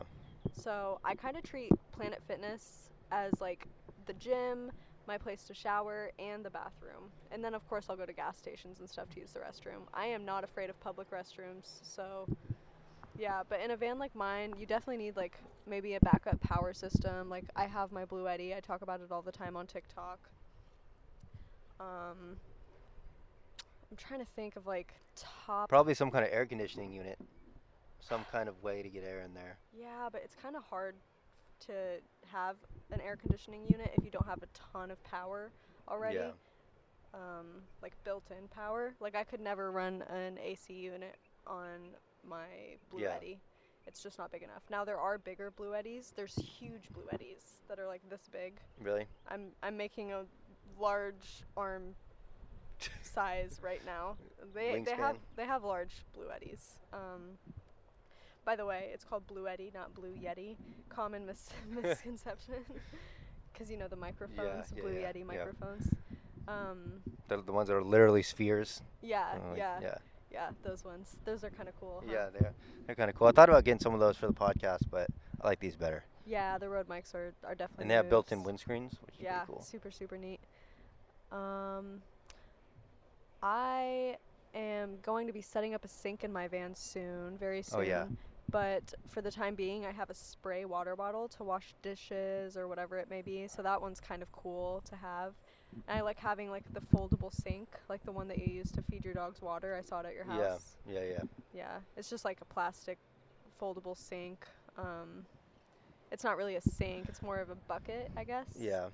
So I kind of treat Planet Fitness as like the gym, my place to shower, and the bathroom. And then, of course, I'll go to gas stations and stuff to use the restroom. I am not afraid of public restrooms, so yeah. But in a van like mine, you definitely need like maybe a backup power system. Like I have my Bluetti. I talk about it all the time on TikTok. Um, I'm trying to think of like top. Probably some kind of air conditioning unit. Some kind of way to get air in there. Yeah, but it's kind of hard to have an air conditioning unit if you don't have a ton of power already. Yeah. Um, like built-in power. Like I could never run an AC unit on my Blue Yeah. Eddy. It's just not big enough. Now there are bigger Bluettis. There's huge Bluettis that are like this big. Really? I'm I'm making a large arm size right now. They they have they have large Bluettis. Um, by the way, it's called Bluetti, not Blue Yeti. Common mis- misconception, because you know the microphones, yeah, Blue yeah, Yeti microphones. Um, The, the ones that are literally spheres. yeah, Uh, yeah, yeah, Yeah. those ones. Those are kind of cool. huh? Yeah, they're they're kind of cool. I thought about getting some of those for the podcast, but I like these better. Yeah, the Rode mics are are definitely. And they have built-in moves. windscreens, which is Yeah, cool. super super neat. Um, I am going to be setting up a sink in my van soon, very soon. Oh, yeah. But for the time being, I have a spray water bottle to wash dishes or whatever it may be. So that one's kind of cool to have. And I like having like the foldable sink, like the one that you use to feed your dogs water. I saw it at your Yeah. house. Yeah, yeah. Yeah, it's just like a plastic foldable sink. Um, it's not really a sink; it's more of a bucket, I guess. Yeah.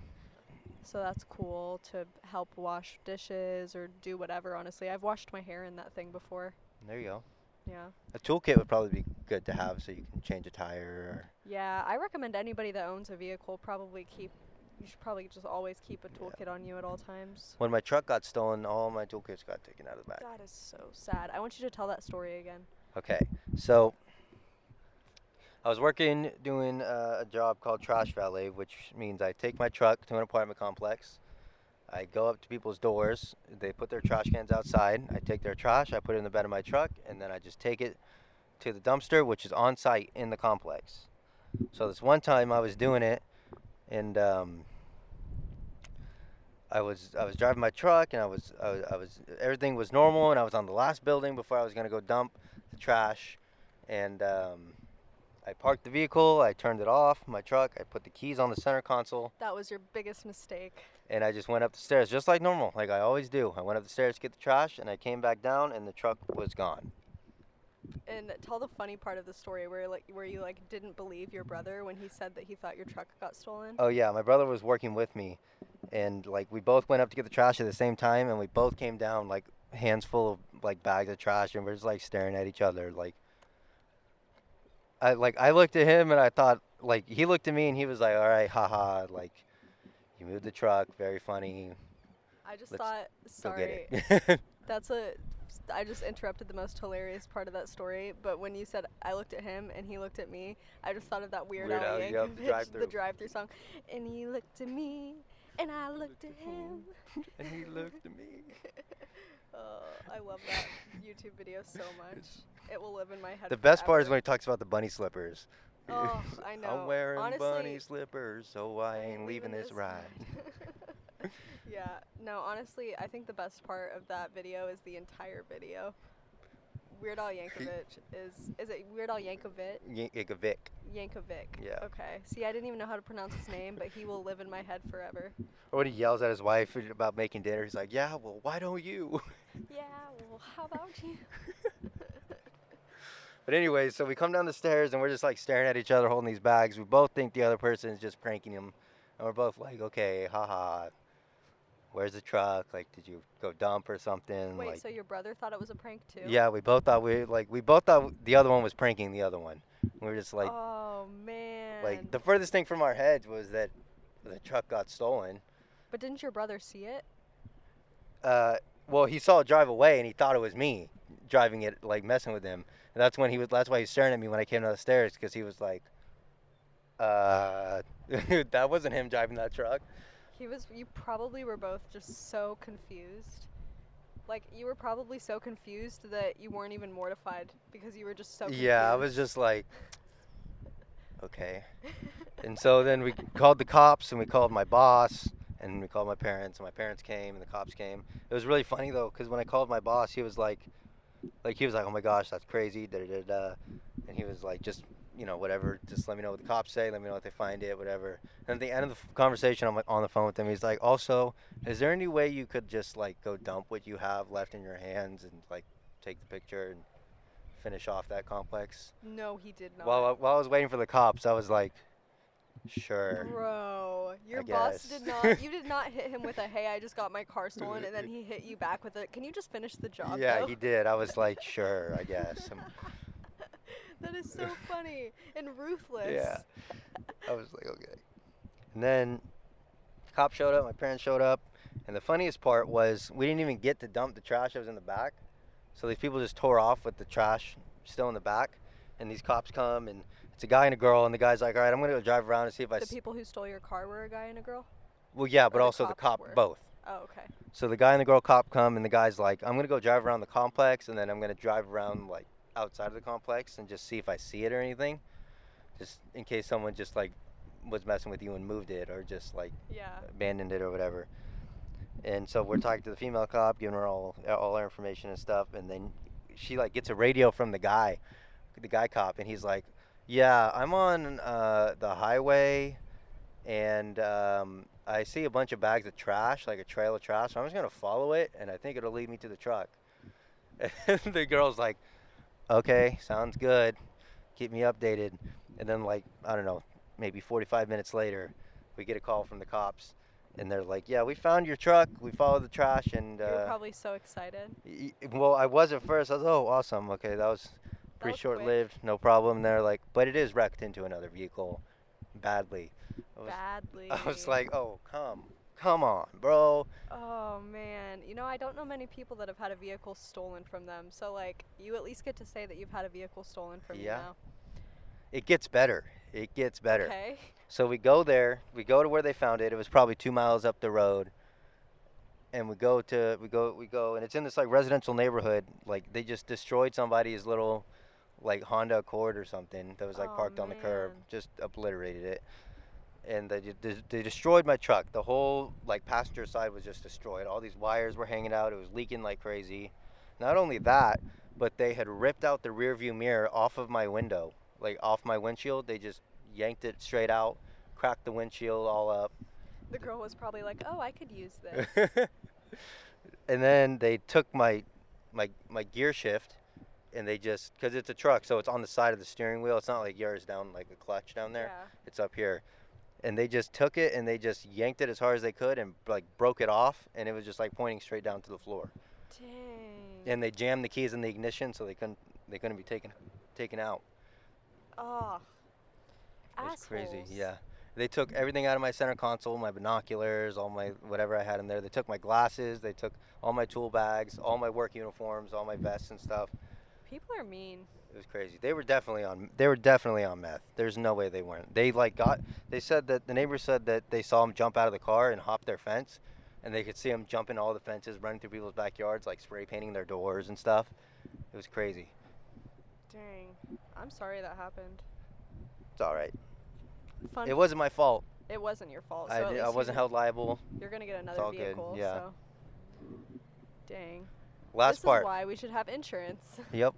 So that's cool to help wash dishes or do whatever. Honestly, I've washed my hair in that thing before. There you go. Yeah. A toolkit would probably be good to have so you can change a tire. Yeah, I recommend anybody that owns a vehicle probably keep. You should probably just always keep a Yeah. toolkit on you at all times. When my truck got stolen, all my toolkits got taken out of the back. That is so sad. I want you to tell that story again. Okay, so I was working doing uh, a job called trash valet, which means I take my truck to an apartment complex. I go up to people's doors. They put their trash cans outside. I take their trash. I put it in the bed of my truck, and then I just take it to the dumpster, which is on site in the complex. So this one time I was doing it, and um, I was I was driving my truck, and I was, I was I was everything was normal, and I was on the last building before I was gonna go dump the trash, and um, I parked the vehicle. I turned it off, my truck. I put the keys on the center console, That was your biggest mistake. and I just went up the stairs just like normal, like I always do. I went up the stairs to get the trash, and I came back down, and the truck was gone. And tell the funny part of the story where like where you like didn't believe your brother when he said that he thought your truck got stolen. Oh yeah, my brother was working with me, and like we both went up to get the trash at the same time, and we both came down like hands full of like bags of trash, and we're just like staring at each other. Like, I like I looked at him and I thought like he looked at me and he was like, "All right, haha, like you moved the truck, very funny. I just let's thought sorry. get it." That's a. I just interrupted the most hilarious part of that story, but when you said I looked at him and he looked at me, I just thought of that Weird, Weird Al Al, yep, Yankovic, the drive-through song. And he looked at me, and I looked at him. and he looked at me. Uh, I love that YouTube video so much. It will live in my head. The best part is when he talks about the bunny slippers. Oh, I know. I'm wearing Honestly, bunny slippers, so I ain't leaving this ride. yeah. No, honestly, I think the best part of that video is the entire video. Weird Al Yankovic is is it Weird Al Yankovic? Yankovic. Yankovic. Yeah. Okay. See, I didn't even know how to pronounce his name, but he will live in my head forever. Or when he yells at his wife about making dinner, he's like, "Yeah, well, why don't you?" Yeah. Well, how about you? but anyway, so we come down the stairs and we're just like staring at each other, holding these bags. We both think the other person is just pranking him, and we're both like, "Okay, haha." Where's the truck? Like, did you go dump or something? Wait. like, so your brother thought it was a prank too? yeah, we both thought we like we both thought the other one was pranking the other one. We were just like, oh man. like the furthest thing from our heads was that the truck got stolen. But didn't your brother see it? uh, well, he saw it drive away and he thought it was me driving it, like messing with him. And that's when he was. That's why he was staring at me when I came down the stairs because he was like, uh, that wasn't him driving that truck. He was. You probably were both just so confused. Like you were probably so confused that you weren't even mortified because you were just so. Confused. Yeah, I was just like, okay. and so then we called the cops and we called my boss and we called my parents and my parents came and the cops came. It was really funny though because when I called my boss, he was like, like he was like, oh my gosh, that's crazy, da da da, da. and he was like, just you know whatever, just let me know what the cops say, let me know if they find it, whatever. And at the end of the conversation, I'm like on the phone with him. He's like, also, is there any way you could just like go dump what you have left in your hands and like take the picture and finish off that complex? No, he did not. While I, while I was waiting for the cops, I was like, sure. Bro, your I boss guess. did not. You did not hit him with a "Hey, I just got my car stolen," and then he hit you back with a. Can you just finish the job? Yeah, though? he did. I was like, sure, I guess. Um, that is so funny and ruthless. Yeah. I was like, okay. And then cop showed up, my parents showed up, and the funniest part was we didn't even get to dump the trash that was in the back. So these people just tore off with the trash still in the back, and these cops come and it's a guy and a girl, and the guy's like, all right, I'm gonna go drive around and see if I. The s-" people who stole your car were a guy and a girl. well, yeah, but the also the cop, were? both. Oh, okay. So the guy and the girl cop come, and the guy's like, I'm gonna go drive around the complex, and then I'm gonna drive around like outside of the complex and just see if I see it or anything, just in case someone just like was messing with you and moved it or just like Yeah. abandoned it or whatever. And so we're talking to the female cop, giving her all all our information and stuff, and then she like gets a radio from the guy, the guy cop, and he's like, "Yeah, I'm on uh, the highway, and um, I see a bunch of bags of trash, like a trail of trash. So I'm just gonna follow it, and I think it'll lead me to the truck." And the girl's like, "Okay, sounds good. Keep me updated." And then like I don't know, maybe 45 minutes later, we get a call from the cops, and they're like, "Yeah, we found your truck. We followed the trash, and you were uh, probably so excited. y- well, I was at first. I was, oh, awesome. Okay, that was was quick. short-lived, no problem. They're like, but it is wrecked into another vehicle, badly. I was, Badly. I was like, oh come, come on, bro. Oh man, you know I don't know many people that have had a vehicle stolen from them. So like, you at least get to say that you've had a vehicle stolen from Yeah. you now. It gets better. It gets better. Okay. So we go there. We go to where they found it. It was probably two miles up the road. And we go to we go we go and it's in this like residential neighborhood. Like they just destroyed somebody's little like Honda Accord or something that was like Oh, parked on the curb. Just obliterated it. And they, they destroyed my truck. The whole like passenger side was just destroyed. All these wires were hanging out. It was leaking like crazy. Not only that, but they had ripped out the rear view mirror off of my window, like off my windshield. They just yanked it straight out, cracked the windshield all up. The girl was probably like, "Oh, I could use this." and then they took my my my gear shift and they just because it's a truck so it's on the side of the steering wheel it's not like yours down like a clutch down there Yeah. it's up here and they just took it and they just yanked it as hard as they could and like broke it off and it was just like pointing straight down to the floor Dang. and they jammed the keys in the ignition so they couldn't they couldn't be taken taken out oh. That's crazy yeah they took everything out of my center console my binoculars all my whatever i had in there they took my glasses they took all my tool bags all my work uniforms all my vests and stuff People are mean. It was crazy. They were definitely on. They were definitely on meth. There's no way they weren't. They like got. They said that the neighbors said that they saw them jump out of the car and hop their fence, and they could see them jumping all the fences, running through people's backyards, like spray painting their doors and stuff. It was crazy. Dang. I'm sorry that happened. It's all right. Fun. It wasn't my fault. It wasn't your fault. So I, did, I wasn't held liable. You're gonna get another all good, vehicle. yeah. So. Dang. Last this part. is why we should have insurance. Yep.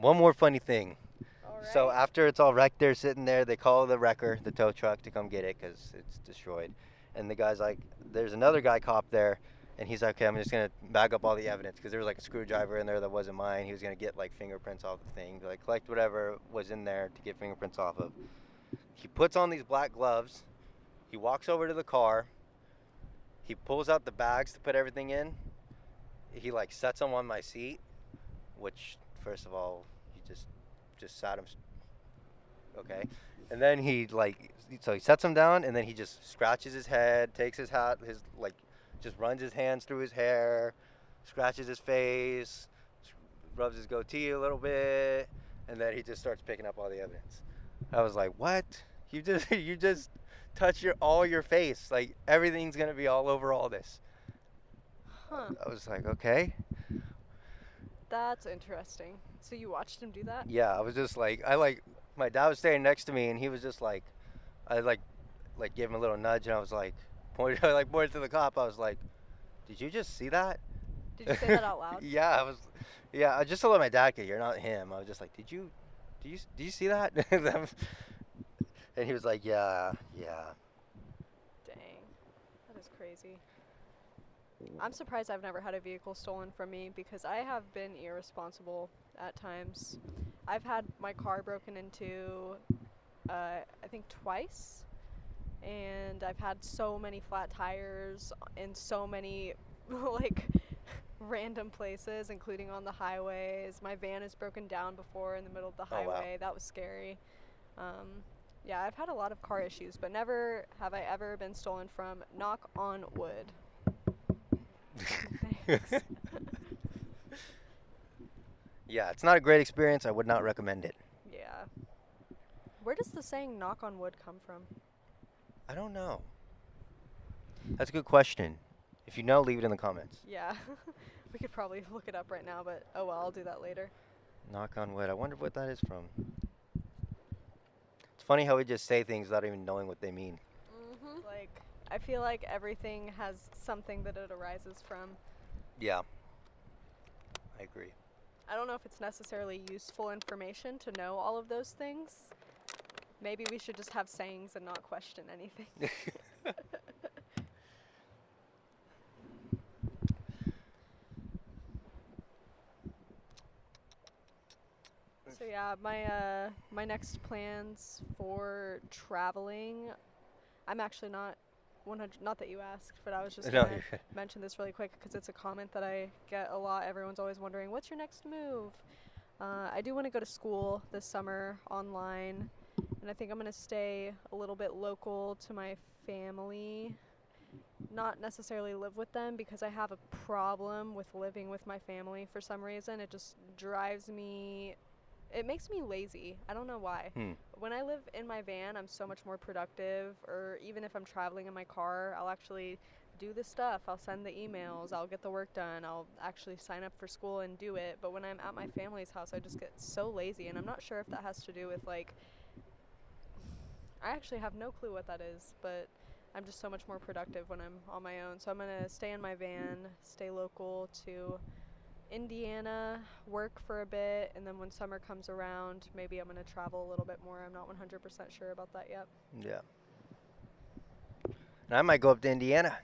One more funny thing. All So after it's all wrecked, they're sitting there. They call the wrecker, the tow truck, to come get it because it's destroyed. And the guy's like, "There's another guy cop there," and he's like, "Okay, I'm just gonna bag up all the evidence because there was like a screwdriver in there that wasn't mine. He was gonna get like fingerprints off the thing, like collect whatever was in there to get fingerprints off of." He puts on these black gloves. He walks over to the car. He pulls out the bags to put everything in. He like sets them on my seat, which first of all, he just just sat him. Okay, and then he like so he sets him down, and then he just scratches his head, takes his hat, his like, just runs his hands through his hair, scratches his face, rubs his goatee a little bit, and then he just starts picking up all the evidence. I was like, what? You just you just touch your all your face, like everything's gonna be all over all this. Huh. I was like, okay. That's interesting. So you watched him do that? Yeah, I was just like, I like, my dad was standing next to me, and he was just like, I like, like gave him a little nudge, and I was like, pointed, I like pointed to the cop. I was like, did you just see that? Did you say that out loud? yeah, I was, yeah, I- just to let my dad get here, not him. I was just like, did you, do you, do you see that? and he was like, yeah, yeah. Dang. That is crazy. I'm surprised I've never had a vehicle stolen from me because I have been irresponsible at times. I've had my car broken into, uh, I think twice, and I've had so many flat tires in so many, like, random places, including on the highways. My van is broken down before in the middle of the Oh, wow. highway. That was scary. Um, yeah, I've had a lot of car issues, but never have I ever been stolen from. Knock on wood. Thanks. yeah, it's not a great experience. I would not recommend it. Yeah. Where does the saying knock on wood come from? I don't know. That's a good question. If you know, leave it in the comments. Yeah. we could probably look it up right now, but oh well, I'll do that later. Knock on wood. I wonder what that is from. It's funny how we just say things without even knowing what they mean. Mm-hmm. Like, I feel like everything has something that it arises from. Yeah. I agree. I don't know if it's necessarily useful information to know all of those things. Maybe we should just have sayings and not question anything. So yeah, my uh my next plans for traveling, I'm actually not 100. Not that you asked, but I was just no, gonna mention this really quick because it's a comment that I get a lot. Everyone's always wondering, "What's your next move?" Uh, I do want to go to school this summer online, and I think I'm going to stay a little bit local to my family. Not necessarily live with them because I have a problem with living with my family for some reason. It just drives me, it makes me lazy. I don't know why. Hmm. When I live in my van, I'm so much more productive, or even if I'm traveling in my car, I'll actually do the stuff. I'll send the emails. I'll get the work done. I'll actually sign up for school and do it. But when I'm at my family's house, I just get so lazy. And I'm not sure if that has to do with like. I actually have no clue what that is, but I'm just so much more productive when I'm on my own. So I'm going to stay in my van, stay local to Indiana, work for a bit, and then when summer comes around, maybe I'm going to travel a little bit more. I'm not 100% sure about that yet. Yeah. And I might go up to Indiana.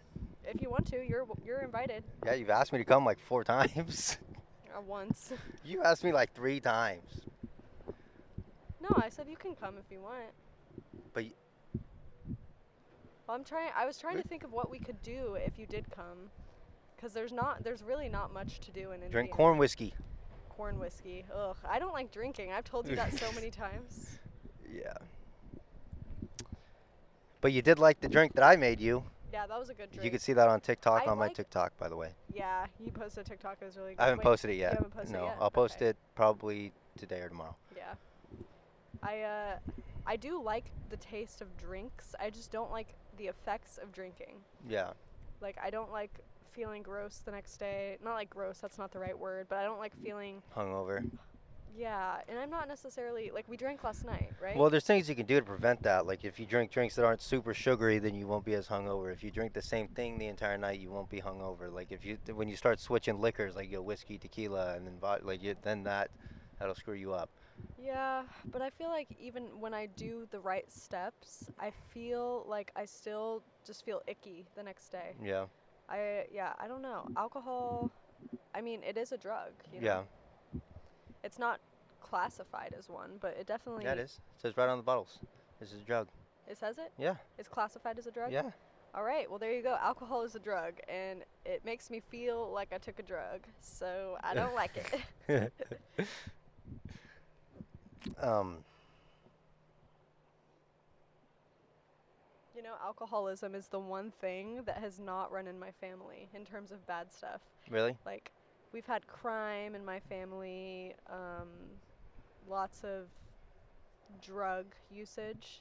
If you want to, you're you're invited. Yeah, you've asked me to come like four times. Uh, once. you asked me like three times. No, I said you can come if you want. But y- Well, I'm trying. I was trying to think of what we could do if you did come, because there's not. There's really not much to do in Indiana. Drink corn whiskey. Corn whiskey. Ugh. I don't like drinking. I've told you that so many times. Yeah. But you did like the drink that I made you. Yeah, that was a good drink. You can see that on TikTok I on my TikTok, by the way. Yeah, he posted TikTok. It was really good. I haven't Wait, posted it you yet. haven't posted it no, yet? I'll post Okay. it probably today or tomorrow. Yeah. I uh, I do like the taste of drinks. I just don't like the effects of drinking. Yeah. Like I don't like feeling gross the next day. Not like gross, that's not the right word, but I don't like feeling Hungover. yeah, and I'm not necessarily like we drank last night, right? Well, there's things you can do to prevent that. Like if you drink drinks that aren't super sugary, then you won't be as hungover. If you drink the same thing the entire night, you won't be hungover. Like if you when you start switching liquors, like you go whiskey, tequila, and then like you, then that that'll screw you up. yeah, but I feel like even when I do the right steps, I feel like I still just feel icky the next day. Yeah. I yeah, I don't know. Alcohol I mean, it is a drug, you know. Yeah. It's not classified as one, but it definitely Yeah, it is. It says right on the bottles. This is a drug. It says it? Yeah. It's classified as a drug? Yeah. All right, well, there you go. Alcohol is a drug, and it makes me feel like I took a drug, so I don't like it. um. You know, alcoholism is the one thing that has not run in my family in terms of bad stuff. Really? Like, we've had crime in my family, um, lots of drug usage.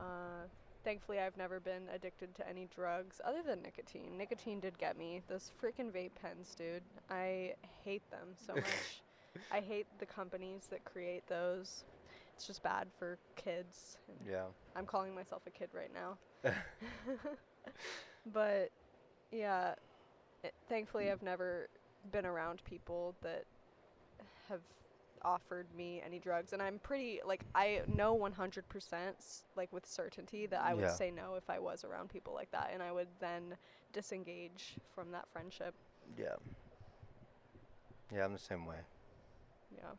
Uh, thankfully, I've never been addicted to any drugs other than nicotine. Nicotine did get me. Those freaking vape pens, dude. I hate them so much. I hate the companies that create those. It's just bad for kids. Yeah. I'm calling myself a kid right now. but yeah, it, thankfully I've never been around people that have offered me any drugs and I'm pretty like I know 100% like with certainty that I would Yeah. say no if I was around people like that and I would then disengage from that friendship. Yeah. Yeah, I'm the same way. Yeah.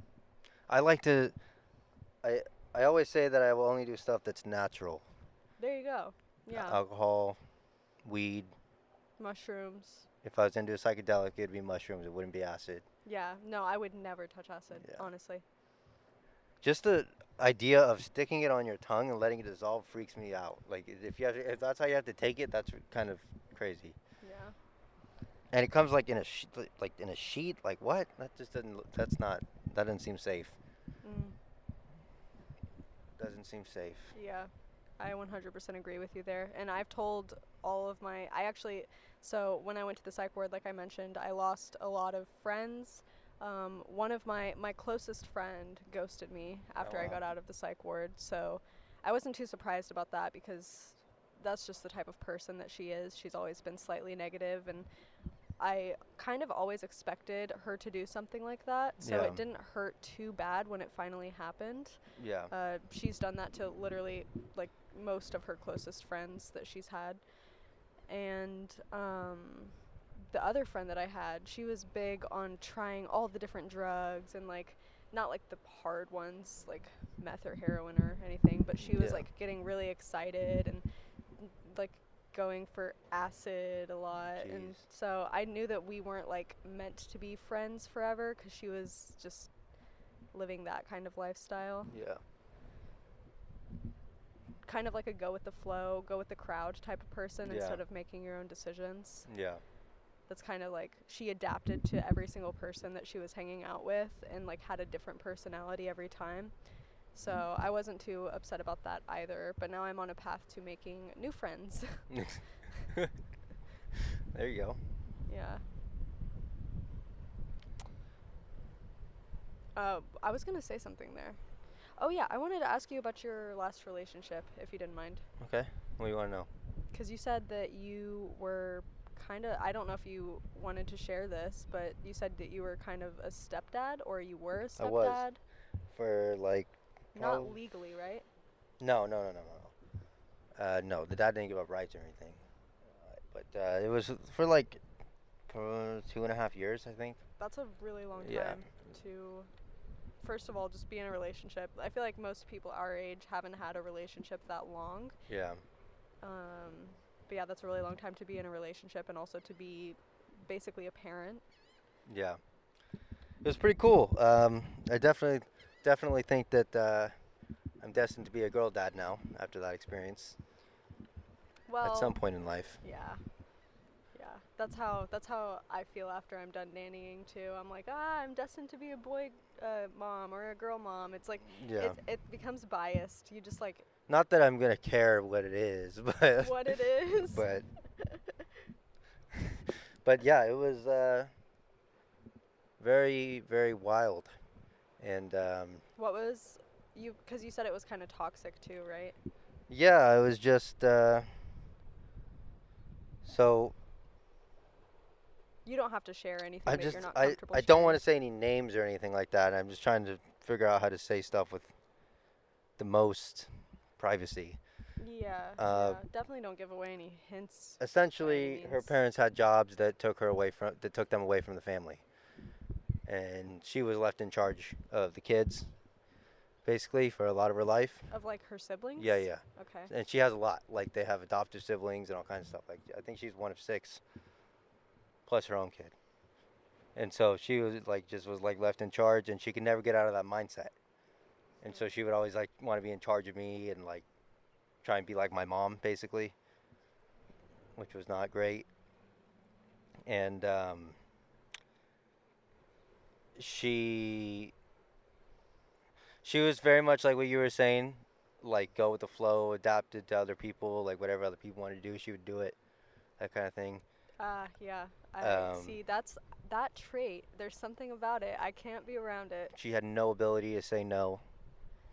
I like to. I I always say that I will only do stuff that's natural. There you go. Yeah. Alcohol, weed. Mushrooms. If I was into a psychedelic, it'd be mushrooms. It wouldn't be acid. Yeah. No, I would never touch acid, Yeah. honestly. Just the idea of sticking it on your tongue and letting it dissolve freaks me out. Like if you have to, if that's how you have to take it, that's kind of crazy. Yeah. And it comes like in a sh- like in a sheet. Like what? That just doesn't. That's not. That doesn't seem safe. Mm. Doesn't seem safe. Yeah, I 100% agree with you there. And I've told all of my, I actually, so when I went to the psych ward, like I mentioned, I lost a lot of friends. Um, one of my, my closest friend ghosted me after I wow. got out of the psych ward. So I wasn't too surprised about that because that's just the type of person that she is. She's always been slightly negative and I kind of always expected her to do something like that. So Yeah. it didn't hurt too bad when it finally happened. Yeah. Uh, she's done that to literally like most of her closest friends that she's had. And um, the other friend that I had, she was big on trying all the different drugs and like not like the hard ones like meth or heroin or anything, but she was Yeah. like getting really excited and like going for acid a lot and so I knew that we weren't like meant to be friends forever cuz she was just living that kind of lifestyle. Yeah. Kind of like a go with the flow, go with the crowd type of person Yeah. instead of making your own decisions. Yeah. That's kind of like she adapted to every single person that she was hanging out with and like had a different personality every time. So I wasn't too upset about that either, but now I'm on a path to making new friends. there you go. yeah. Uh, I was gonna say something there. Oh yeah, I wanted to ask you about your last relationship, if you didn't mind, Okay. What do you want to know? because you said that you were kind of. I don't know if you wanted to share this, but you said that you were kind of a stepdad, or you were a I was. stepdad. For like. Not legally, right? No, no, no, no, no. Uh, no, the dad didn't give up rights or anything. Uh, but uh, it was for like two and a half years, I think. That's a really long time Yeah. time to. First of all, just be in a relationship. I feel like most people our age haven't had a relationship that long. Yeah. Um, but yeah, that's a really long time to be in a relationship and also to be basically a parent. Yeah. It was pretty cool. Um, I definitely, definitely think that uh, I'm destined to be a girl dad now after that experience Well, at some point in life. yeah, yeah. That's how that's how I feel after I'm done nannying too. I'm like, ah, I'm destined to be a boy uh, mom or a girl mom. It's like Yeah. it it becomes biased. You just like Not that I'm gonna care what it is, but what it is. but but yeah, it was uh, very very wild, and um, What was you? Because you said it was kind of toxic too, right? yeah, it was just uh, so You don't have to share anything I that just you're not I, I don't want to say any names or anything like that. I'm just trying to figure out how to say stuff with the most privacy. Yeah, Uh, yeah. Definitely don't give away any hints. Essentially, her parents had jobs that took her away from that took them away from the family, and she was left in charge of the kids, basically for a lot of her life. Of like her siblings. Yeah, yeah, Okay. and she has a lot. Like they have adoptive siblings and all kinds of stuff. Like I think she's one of six, plus her own kid. And so she was like just was like left in charge, and she could never get out of that mindset. And so she would always like want to be in charge of me and like try and be like my mom, basically, which was not great. And um, she she was very much like what you were saying, like go with the flow, adapted to other people, like whatever other people wanted to do, she would do it, that kind of thing. Ah, yeah. I Um, see. That's that trait. There's something about it. I can't be around it. She had no ability to say no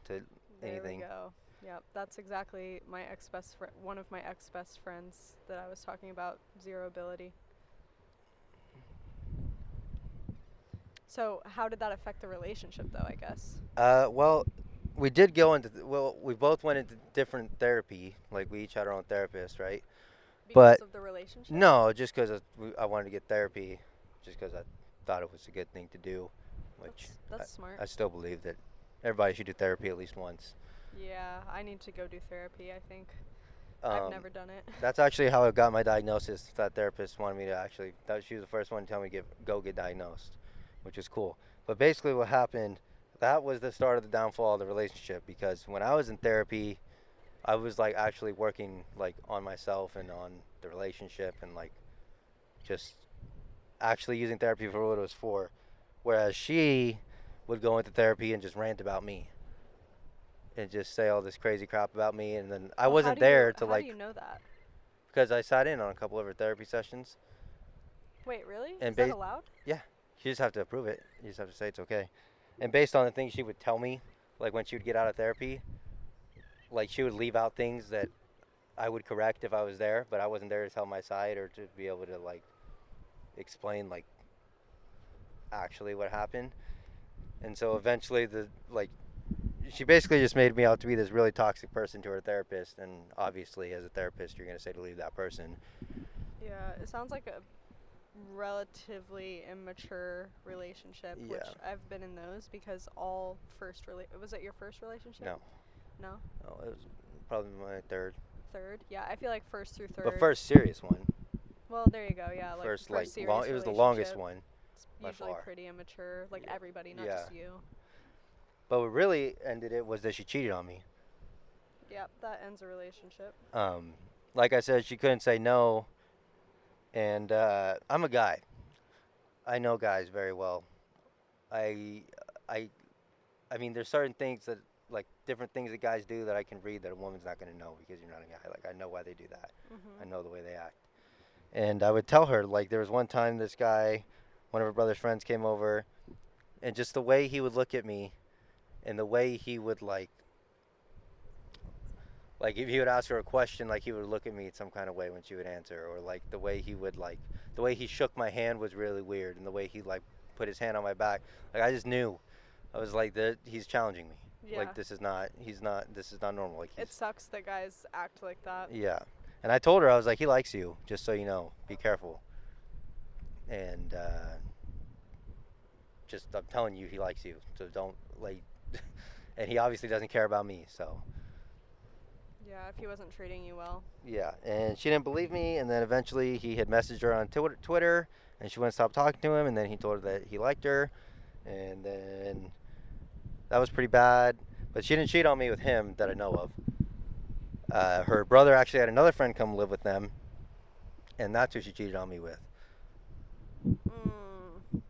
to There anything. we go. Yep, that's exactly my ex best friend. One of my ex best friends that I was talking about. Zero ability. So how did that affect the relationship, though? I guess. Uh, well, we did go into th- well, we both went into different therapy. Like we each had our own therapist, right? Because But- of the relationship. No, just because I wanted to get therapy, just because I thought it was a good thing to do, which That's, that's smart. I still believe that everybody should do therapy at least once. yeah, I need to go do therapy. I think I've Um, never done it. That's actually how I got my diagnosis. That therapist wanted me to actually. That she was the first one to tell me to get go get diagnosed, which is cool. But basically, what happened? That was the start of the downfall of the relationship because when I was in therapy, I was like actually working like on myself and on the relationship and like just actually using therapy for what it was for, whereas she would go into therapy and just rant about me. And just say all this crazy crap about me, and then I Well, wasn't do you- there to how like do you know that? because I sat in on a couple of her therapy sessions. Wait, really? and Is that allowed? You just have to approve it. You just have to say it's okay. And based on the things she would tell me, like when she would get out of therapy, like she would leave out things that I would correct if I was there, but I wasn't there to tell my side or to be able to like explain like actually what happened. And so eventually the like she basically just made me out to be this really toxic person to her therapist and obviously as a therapist you're going to say to leave that person. Yeah, it sounds like a relatively immature relationship, which I've been in those because all first rela- was it your first relationship? No. No? Oh, it was probably my third. Third? Yeah, I feel like first through third. But first serious one. Well, there you go. Yeah, like first, first like long, it was the longest one. It's usually pretty immature, like Yeah. everybody, not Yeah. just you. But what really ended it was that she cheated on me. Yep, that ends a relationship. Um, like I said, she couldn't say no, and uh, I'm a guy. I know guys very well. I, I, I mean, there's certain things that like different things that guys do that I can read that a woman's not going to know because you're not a guy. Like I know why they do that. Mm-hmm. I know the way they act. And I would tell her like there was one time this guy, one of her brother's friends came over, and just the way he would look at me, and the way he would like. Like if he would ask her a question, like he would look at me in some kind of way when she would answer, or like the way he would like the way he shook my hand was really weird, and the way he like put his hand on my back, like I just knew, I was like, that he's challenging me. Yeah. Like this is not, he's not, this is not normal. Like he's, it sucks that guys act like that. yeah. And I told her, I was like, he likes you, just so you know. Be careful. And uh, just, I'm telling you, he likes you. So don't, like, and he obviously doesn't care about me. So, Yeah, if he wasn't treating you well. yeah. And she didn't believe me. And then eventually he had messaged her on Twi- Twitter and she wouldn't stop talking to him. And then he told her that he liked her. And then that was pretty bad. But she didn't cheat on me with him that I know of. Uh, her brother actually had another friend come live with them, and that's who she cheated on me with. Mm.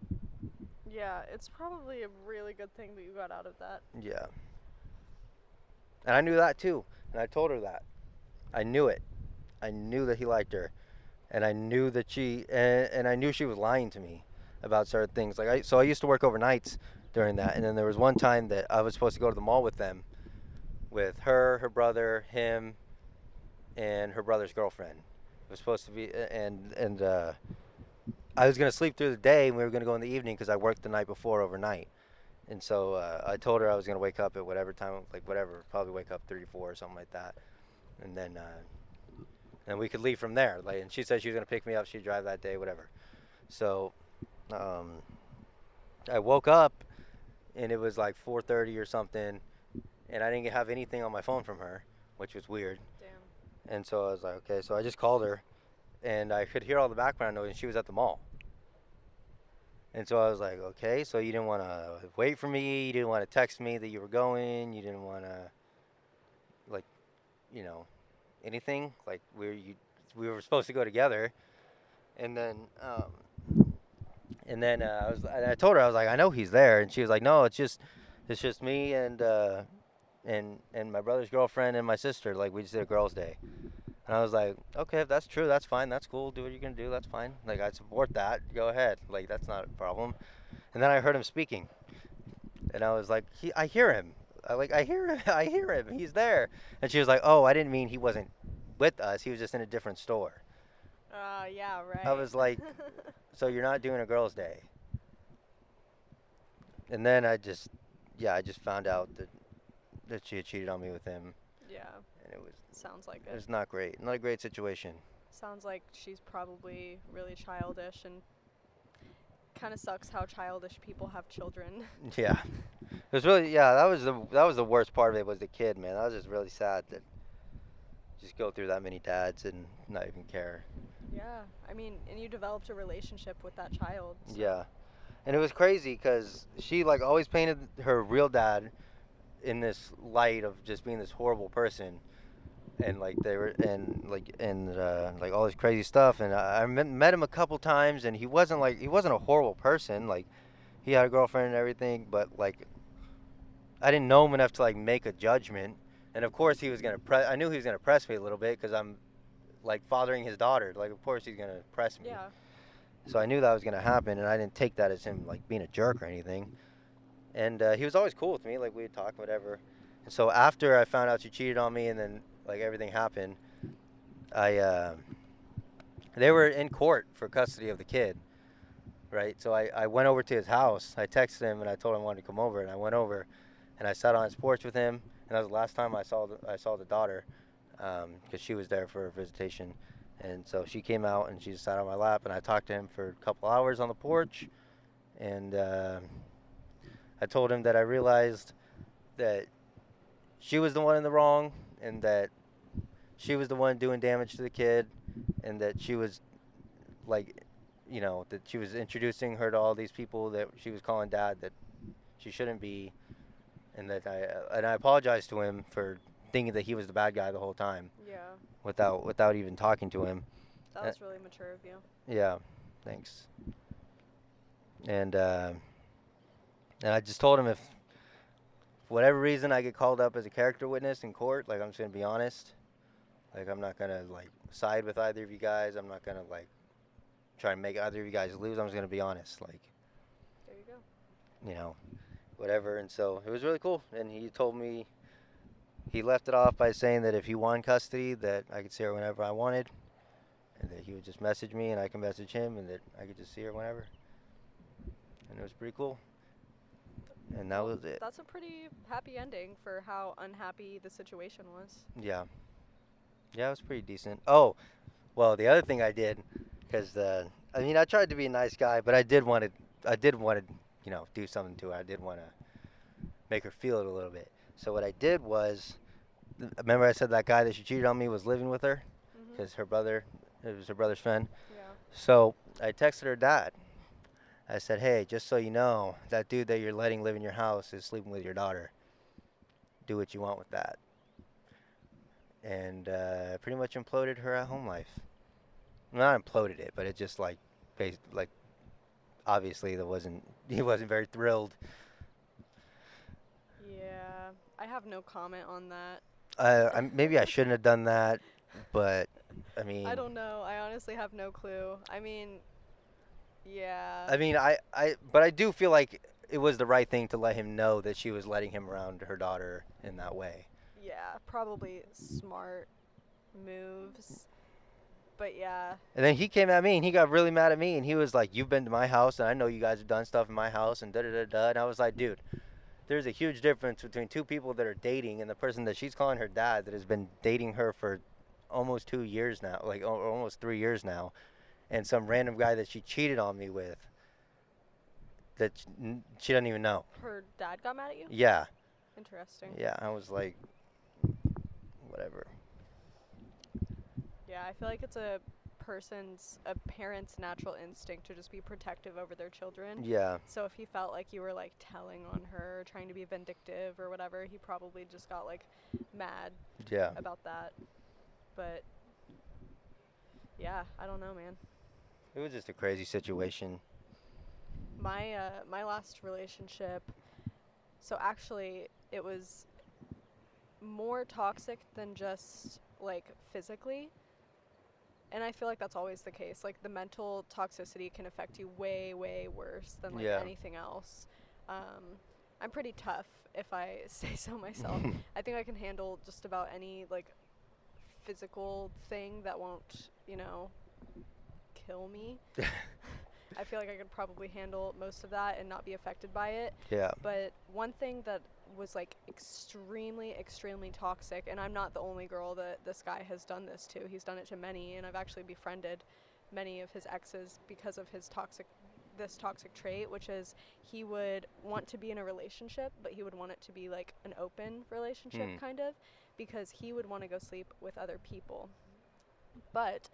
Yeah, it's probably a really good thing that you got out of that. Yeah. And I knew that too, and I told her that. I knew it. I knew that he liked her, and I knew that she, and, and I knew she was lying to me about certain things. Like I, so I used to work overnights during that, and then there was one time that I was supposed to go to the mall with them, with her, her brother, him, and her brother's girlfriend. It was supposed to be, and and uh, I was gonna sleep through the day, and we were gonna go in the evening because I worked the night before overnight. And so uh, I told her I was gonna wake up at whatever time, like whatever, probably wake up three, four, or something like that, and then uh, and we could leave from there. Like, and she said she was gonna pick me up. She'd drive that day, whatever. So um, I woke up, and it was like 4:30 or something, and I didn't have anything on my phone from her, which was weird. Damn. And so I was like, okay. So I just called her, and I could hear all the background noise, and she was at the mall. And so I was like, okay. So you didn't want to wait for me. You didn't want to text me that you were going. You didn't want to, like, you know, anything. Like we were, you, we were supposed to go together. And then, um, and then uh, I was, I told her I was like, I know he's there, and she was like, no, it's just, it's just me and uh, and and my brother's girlfriend and my sister. Like we just did a girls' day. And I was like, okay, if that's true, that's fine. That's cool. Do what you're gonna do. That's fine. Like I support that. Go ahead. Like that's not a problem. And then I heard him speaking, and I was like, he, I hear him. I like I hear him. I hear him. He's there. And she was like, oh, I didn't mean he wasn't with us. He was just in a different store. Uh, yeah, right. I was like, so you're not doing a girls' day. And then I just, yeah, I just found out that that she had cheated on me with him, yeah, and it was sounds like it it. was not great. Not a great situation. Sounds like she's probably really childish and kind of sucks how childish people have children. Yeah, it was really yeah. That was the that was the worst part of it was the kid, man. That was just really sad that just go through that many dads and not even care. yeah, I mean, and you developed a relationship with that child. so- Yeah, and it was crazy because she like always painted her real dad in this light of just being this horrible person, and like they were and like and uh, like all this crazy stuff. And I, I met, met him a couple times, and he wasn't like he wasn't a horrible person. Like he had a girlfriend and everything, but like I didn't know him enough to like make a judgment. And of course he was gonna press. I knew he was gonna press me a little bit because I'm like fathering his daughter. Like of course he's gonna press me. Yeah. So I knew that was gonna happen, and I didn't take that as him like being a jerk or anything. And uh, he was always cool with me, like we'd talk, whatever. And so after I found out she cheated on me, and then like everything happened, I uh, they were in court for custody of the kid, right? So I, I went over to his house. I texted him and I told him I wanted to come over, and I went over, and I sat on his porch with him. And that was the last time I saw the, I saw the daughter, because she was there for a visitation. And so she came out and she just sat on my lap, and I talked to him for a couple hours on the porch. And uh, I told him that I realized that she was the one in the wrong, and that she was the one doing damage to the kid, and that she was like, you know, that she was introducing her to all these people that she was calling dad that she shouldn't be. and that I uh, and I apologized to him for thinking that he was the bad guy the whole time Yeah. without without even talking to him. That Uh, was really mature of you. Yeah, thanks. And uh, and I just told him if whatever reason I get called up as a character witness in court, like I'm just gonna be honest. Like I'm not gonna like side with either of you guys. I'm not gonna like try and make either of you guys lose. I'm just gonna be honest. Like There you go. you know, whatever. And so it was really cool. And he told me he left it off by saying that if he won custody, that I could see her whenever I wanted, and that he would just message me and I can message him, and that I could just see her whenever. And it was pretty cool. And that Well, was it. That's a pretty happy ending for how unhappy the situation was. Yeah. Yeah, it was pretty decent. Oh, well, the other thing I did, because uh, I mean, I tried to be a nice guy, but I did want to, I did want to, you know, do something to her. I did want to make her feel it a little bit. So what I did was, remember I said that guy that she cheated on me was living with her Mm-hmm. because her brother, it was her brother's friend. Yeah. So I texted her dad. I said, hey, just so you know, that dude that you're letting live in your house is sleeping with your daughter. Do what you want with that. And uh, pretty much imploded her at home life. Not imploded it, but it just like, bas- like, obviously there wasn't. He wasn't very thrilled. Yeah. I have no comment on that. Uh, I, maybe I shouldn't have done that, but I mean, I don't know. I honestly have no clue. I mean, yeah. I mean, I, I, but I do feel like it was the right thing to let him know that she was letting him around her daughter in that way. yeah, probably smart moves. But yeah, And then he came at me and he got really mad at me and he was like, "You've been to my house and I know you guys have done stuff in my house and da da da da." And I was like, "Dude, there's a huge difference between two people that are dating and the person that she's calling her dad that has been dating her for almost two years now, like al- almost three years now, and some random guy that she cheated on me with that she doesn't even know." her dad got mad at you? Yeah, Interesting. yeah. I was like, whatever. Yeah, I feel like it's a person's, a parent's natural instinct to just be protective over their children. Yeah, So if he felt like you were like telling on her, trying to be vindictive or whatever, he probably just got like mad yeah. about that. But yeah, I don't know, man. It was just a crazy situation. My uh, my last relationship, so actually it was more toxic than just like physically. And I feel like that's always the case. Like the mental toxicity can affect you way, way worse than like Yeah. anything else. Um, I'm pretty tough, if I say so myself. I think I can handle just about any like physical thing that won't, you know, kill me. I feel like I could probably handle most of that and not be affected by it. yeah. But one thing that was like extremely, extremely toxic, and I'm not the only girl that this guy has done this to. He's done it to many, and I've actually befriended many of his exes because of his toxic, this toxic trait, which is he would want to be in a relationship, but he would want it to be like an open relationship, Hmm. kind of, because he would want to go sleep with other people. But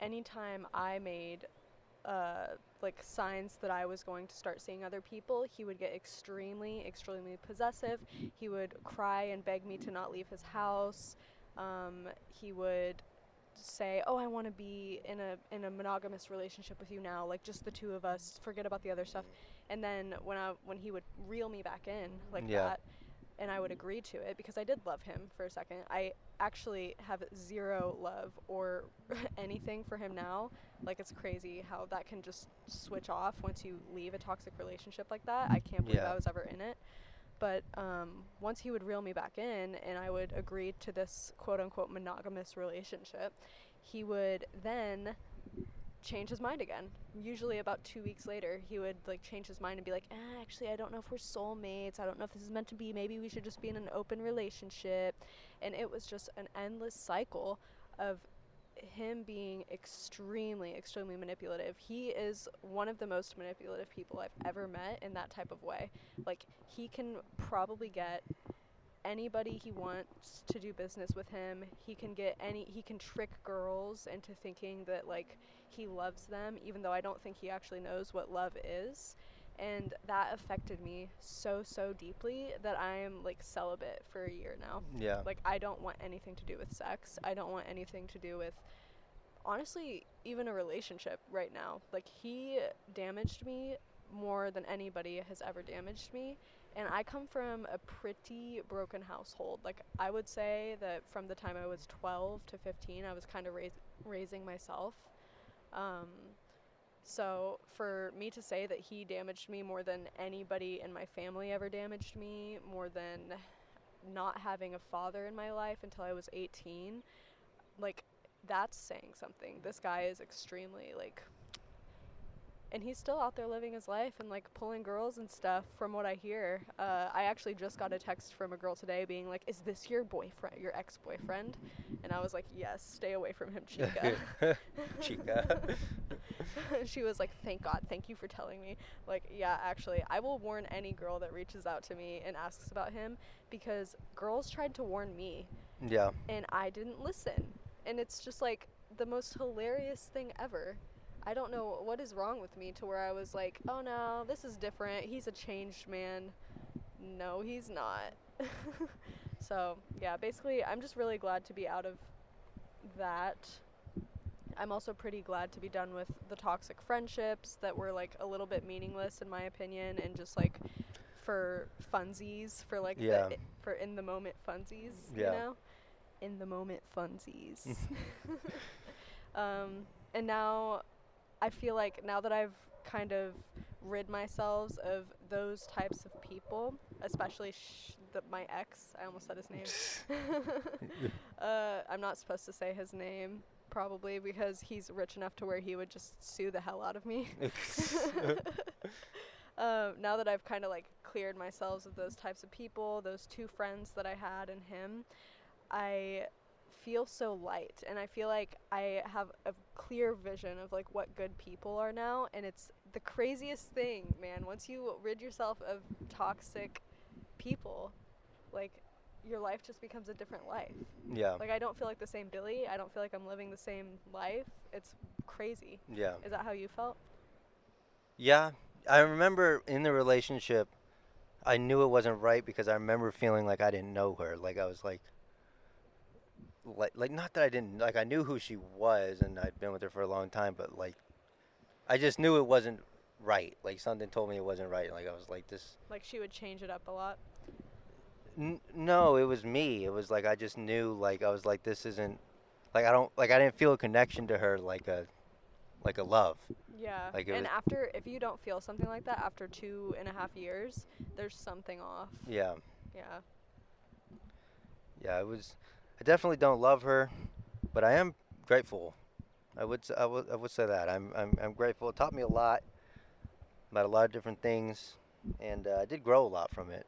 anytime I made uh, like signs that I was going to start seeing other people, he would get extremely, extremely possessive. He would cry and beg me to not leave his house. Um, he would say, "Oh, I want to be in a in a monogamous relationship with you now, like just the two of us. Forget about the other stuff." And then when I when he would reel me back in like Yeah. that, and I would agree to it because I did love him for a second. I actually have zero love or anything for him now. Like it's crazy how that can just switch off once you leave a toxic relationship like that. I can't believe Yeah. I was ever in it. But um, once he would reel me back in and I would agree to this quote unquote monogamous relationship, he would then change his mind again. Usually about two weeks later, he would like change his mind and be like, eh, actually, I don't know if we're soulmates. I don't know if this is meant to be. Maybe we should just be in an open relationship. And it was just an endless cycle of him being extremely, extremely manipulative. He is one of the most manipulative people I've ever met in that type of way. Like, he can probably get anybody he wants to do business with him. He can get any, he can trick girls into thinking that, like, he loves them, even though I don't think he actually knows what love is. and that affected me so so deeply that I am like celibate for a year now. Yeah. Like I don't want anything to do with sex. I don't want anything to do with honestly even a relationship right now. Like he damaged me more than anybody has ever damaged me. And I come from a pretty broken household. Like I would say that from the time I was 12 to 15, I was kind of rais- raising myself. Um, so for me to say that he damaged me more than anybody in my family ever damaged me, more than not having a father in my life until I was 18, like that's saying something. This guy is extremely like and he's still out there living his life and like pulling girls and stuff from what I hear. Uh, I actually just got a text from a girl today being like, "Is this your boyfriend, your ex-boyfriend?" And I was like, "Yes, stay away from him, chica." Chica. she was like, "Thank God, thank you for telling me." Like, yeah, actually, I will warn any girl that reaches out to me and asks about him because girls tried to warn me yeah. and I didn't listen. And it's just like the most hilarious thing ever. I don't know what is wrong with me to where I was like, "Oh no, this is different. He's a changed man." No, he's not. so, yeah, basically, I'm just really glad to be out of that. I'm also pretty glad to be done with the toxic friendships that were like a little bit meaningless in my opinion and just like for funsies, for like Yeah. the for in the moment funsies, you know? In the moment funsies. um and now I feel like now that I've kind of rid myself of those types of people, especially sh- the, my ex, I almost said his name. uh, I'm not supposed to say his name, probably because he's rich enough to where he would just sue the hell out of me. um, now that I've kind of like cleared myself of those types of people, those two friends that I had and him, I feel so light and I feel like I have a clear vision of like what good people are now and it's the craziest thing, man. Once you rid yourself of toxic people, like your life just becomes a different life. yeah. Like I don't feel like the same Billie. I don't feel like I'm living the same life. It's crazy. Yeah. Is that how you felt? Yeah, I remember in the relationship, I knew it wasn't right because I remember feeling like I didn't know her. Like I was like, like, like not that I didn't like I knew who she was and I'd been with her for a long time, but like, I just knew it wasn't right. Like something told me it wasn't right. Like I was like this. Like she would change it up a lot. N- no, it was me. It was like I just knew. Like I was like this isn't. Like I don't like I didn't feel a connection to her like a, like a love. Yeah. Like, and after, if you don't feel something like that after two and a half years, there's something off. Yeah. Yeah. Yeah, it was. I definitely don't love her, but I am grateful. I would. I would. I would say that I'm. I'm. I'm grateful. It taught me a lot about a lot of different things, and uh, I did grow a lot from it.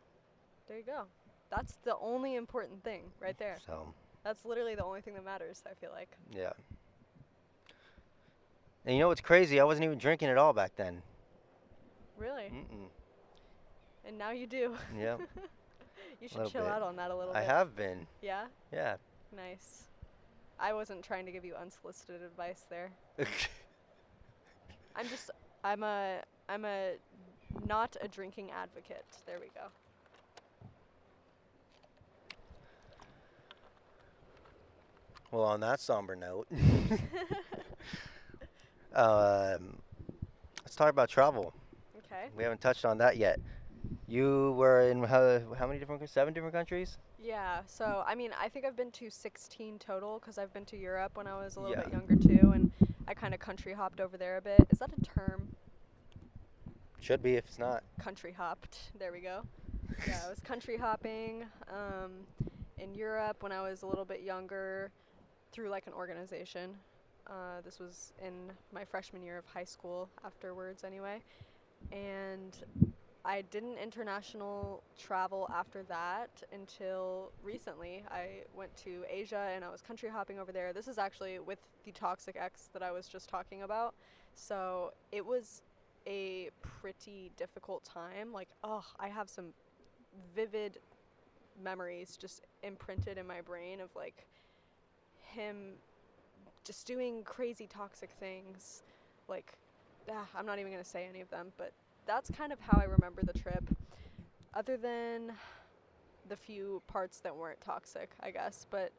There you go. That's the only important thing right there. So That's literally the only thing that matters, I feel like. yeah. And you know what's crazy? I wasn't even drinking at all back then. Really? Mm-mm. And now you do. Yeah, you should chill bit. out on that a little bit. I bit. have been. Yeah? Yeah. Nice. I wasn't trying to give you unsolicited advice there. I'm just I'm a I'm a not a drinking advocate. There we go. well, on that somber note, um, let's talk about travel. Okay. We haven't touched on that yet. You were in how, how many different, seven different countries? Yeah. So I mean, I think I've been to 16 total because I've been to Europe when I was a little bit younger too, and I kind of country hopped over there a bit. Is that a term? Should be if it's not. Country hopped. There we go. yeah, I was country hopping um, in Europe when I was a little bit younger through like an organization. Uh, this was in my freshman year of high school, afterwards, anyway. And I didn't international travel after that until recently. I went to Asia and I was country hopping over there. This is actually with the toxic ex that I was just talking about. So it was a pretty difficult time. Like, oh, I have some vivid memories just imprinted in my brain of like him just doing crazy toxic things. Like, ah, I'm not even gonna say any of them, but that's kind of how I remember the trip. Other than the few parts that weren't toxic, I guess, but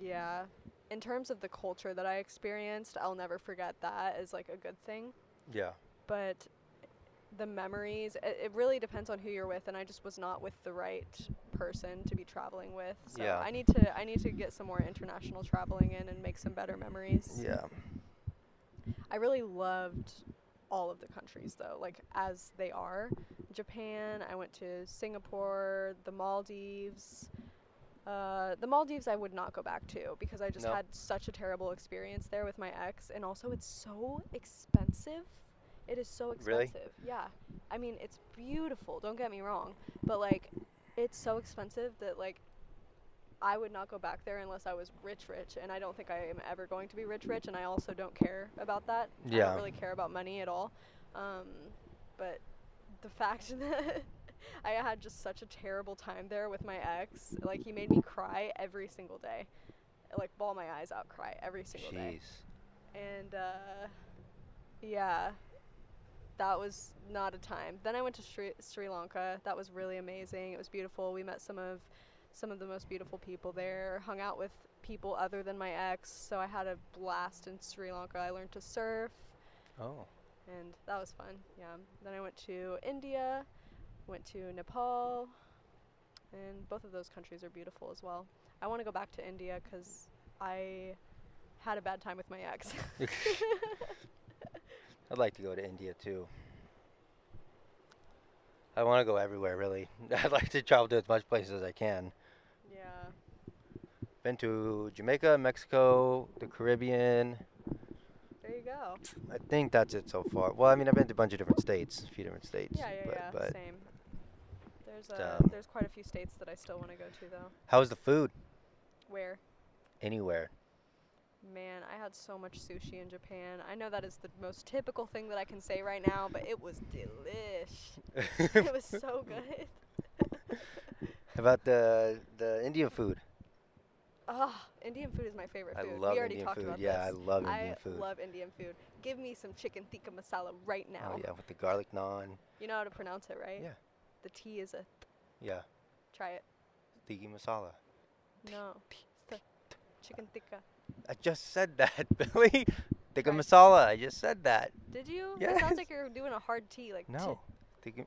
yeah, in terms of the culture that I experienced, I'll never forget that as like a good thing. Yeah. But the memories, it, it really depends on who you're with, and I just was not with the right person to be traveling with. So Yeah. I need to I need to get some more international traveling in and make some better memories. Yeah. I really loved all of the countries though, like as they are. Japan, I went to Singapore, the Maldives. Uh, the Maldives I would not go back to because I just No. had such a terrible experience there with my ex and also it's so expensive. It is so expensive. Really? expensive. Yeah. I mean, it's beautiful, don't get me wrong, but like it's so expensive that like I would not go back there unless I was rich, rich, and I don't think I am ever going to be rich, rich, and I also don't care about that. I don't really care about money at all. Um, but the fact that I had just such a terrible time there with my ex, like he made me cry every single day, like ball my eyes out, cry every single day and uh, yeah, that was not a time. Then I went to Sri, Sri Lanka. That was really amazing. It was beautiful. We met some of some of the most beautiful people there. Hung out with people other than my ex, so I had a blast in Sri Lanka. I learned to surf, Oh. and that was fun. Yeah. Then I went to India, went to Nepal, and both of those countries are beautiful as well. I want to go back to India because I had a bad time with my ex. I'd like to go to India too. I want to go everywhere, really. I'd like to travel to as much places as I can. Yeah. Been to Jamaica, Mexico, the Caribbean. There you go. I think that's it so far. Well, I mean, I've been to a bunch of different states, a few different states. Yeah, yeah, but, yeah. but Same. There's uh, um, there's quite a few states that I still want to go to though. how's the food? Where? Anywhere. Man, I had so much sushi in Japan. I know that is the most typical thing that I can say right now, but it was delish. it was so good. About the the Indian food? Ah, Indian food is my favorite I food. love we already Indian talked food. about Yeah, I love Indian I food. love Indian food. Give me some chicken tikka masala right now. Oh yeah, with the garlic naan. You know how to pronounce it, right? Yeah. The T is a. Th- Yeah, Try it. Tikka masala. No. Th- chicken tikka. I just said that, Billie. Tikka Right. masala. I just said that. Did you? It sounds like you're doing a hard T, like. No. Tiki.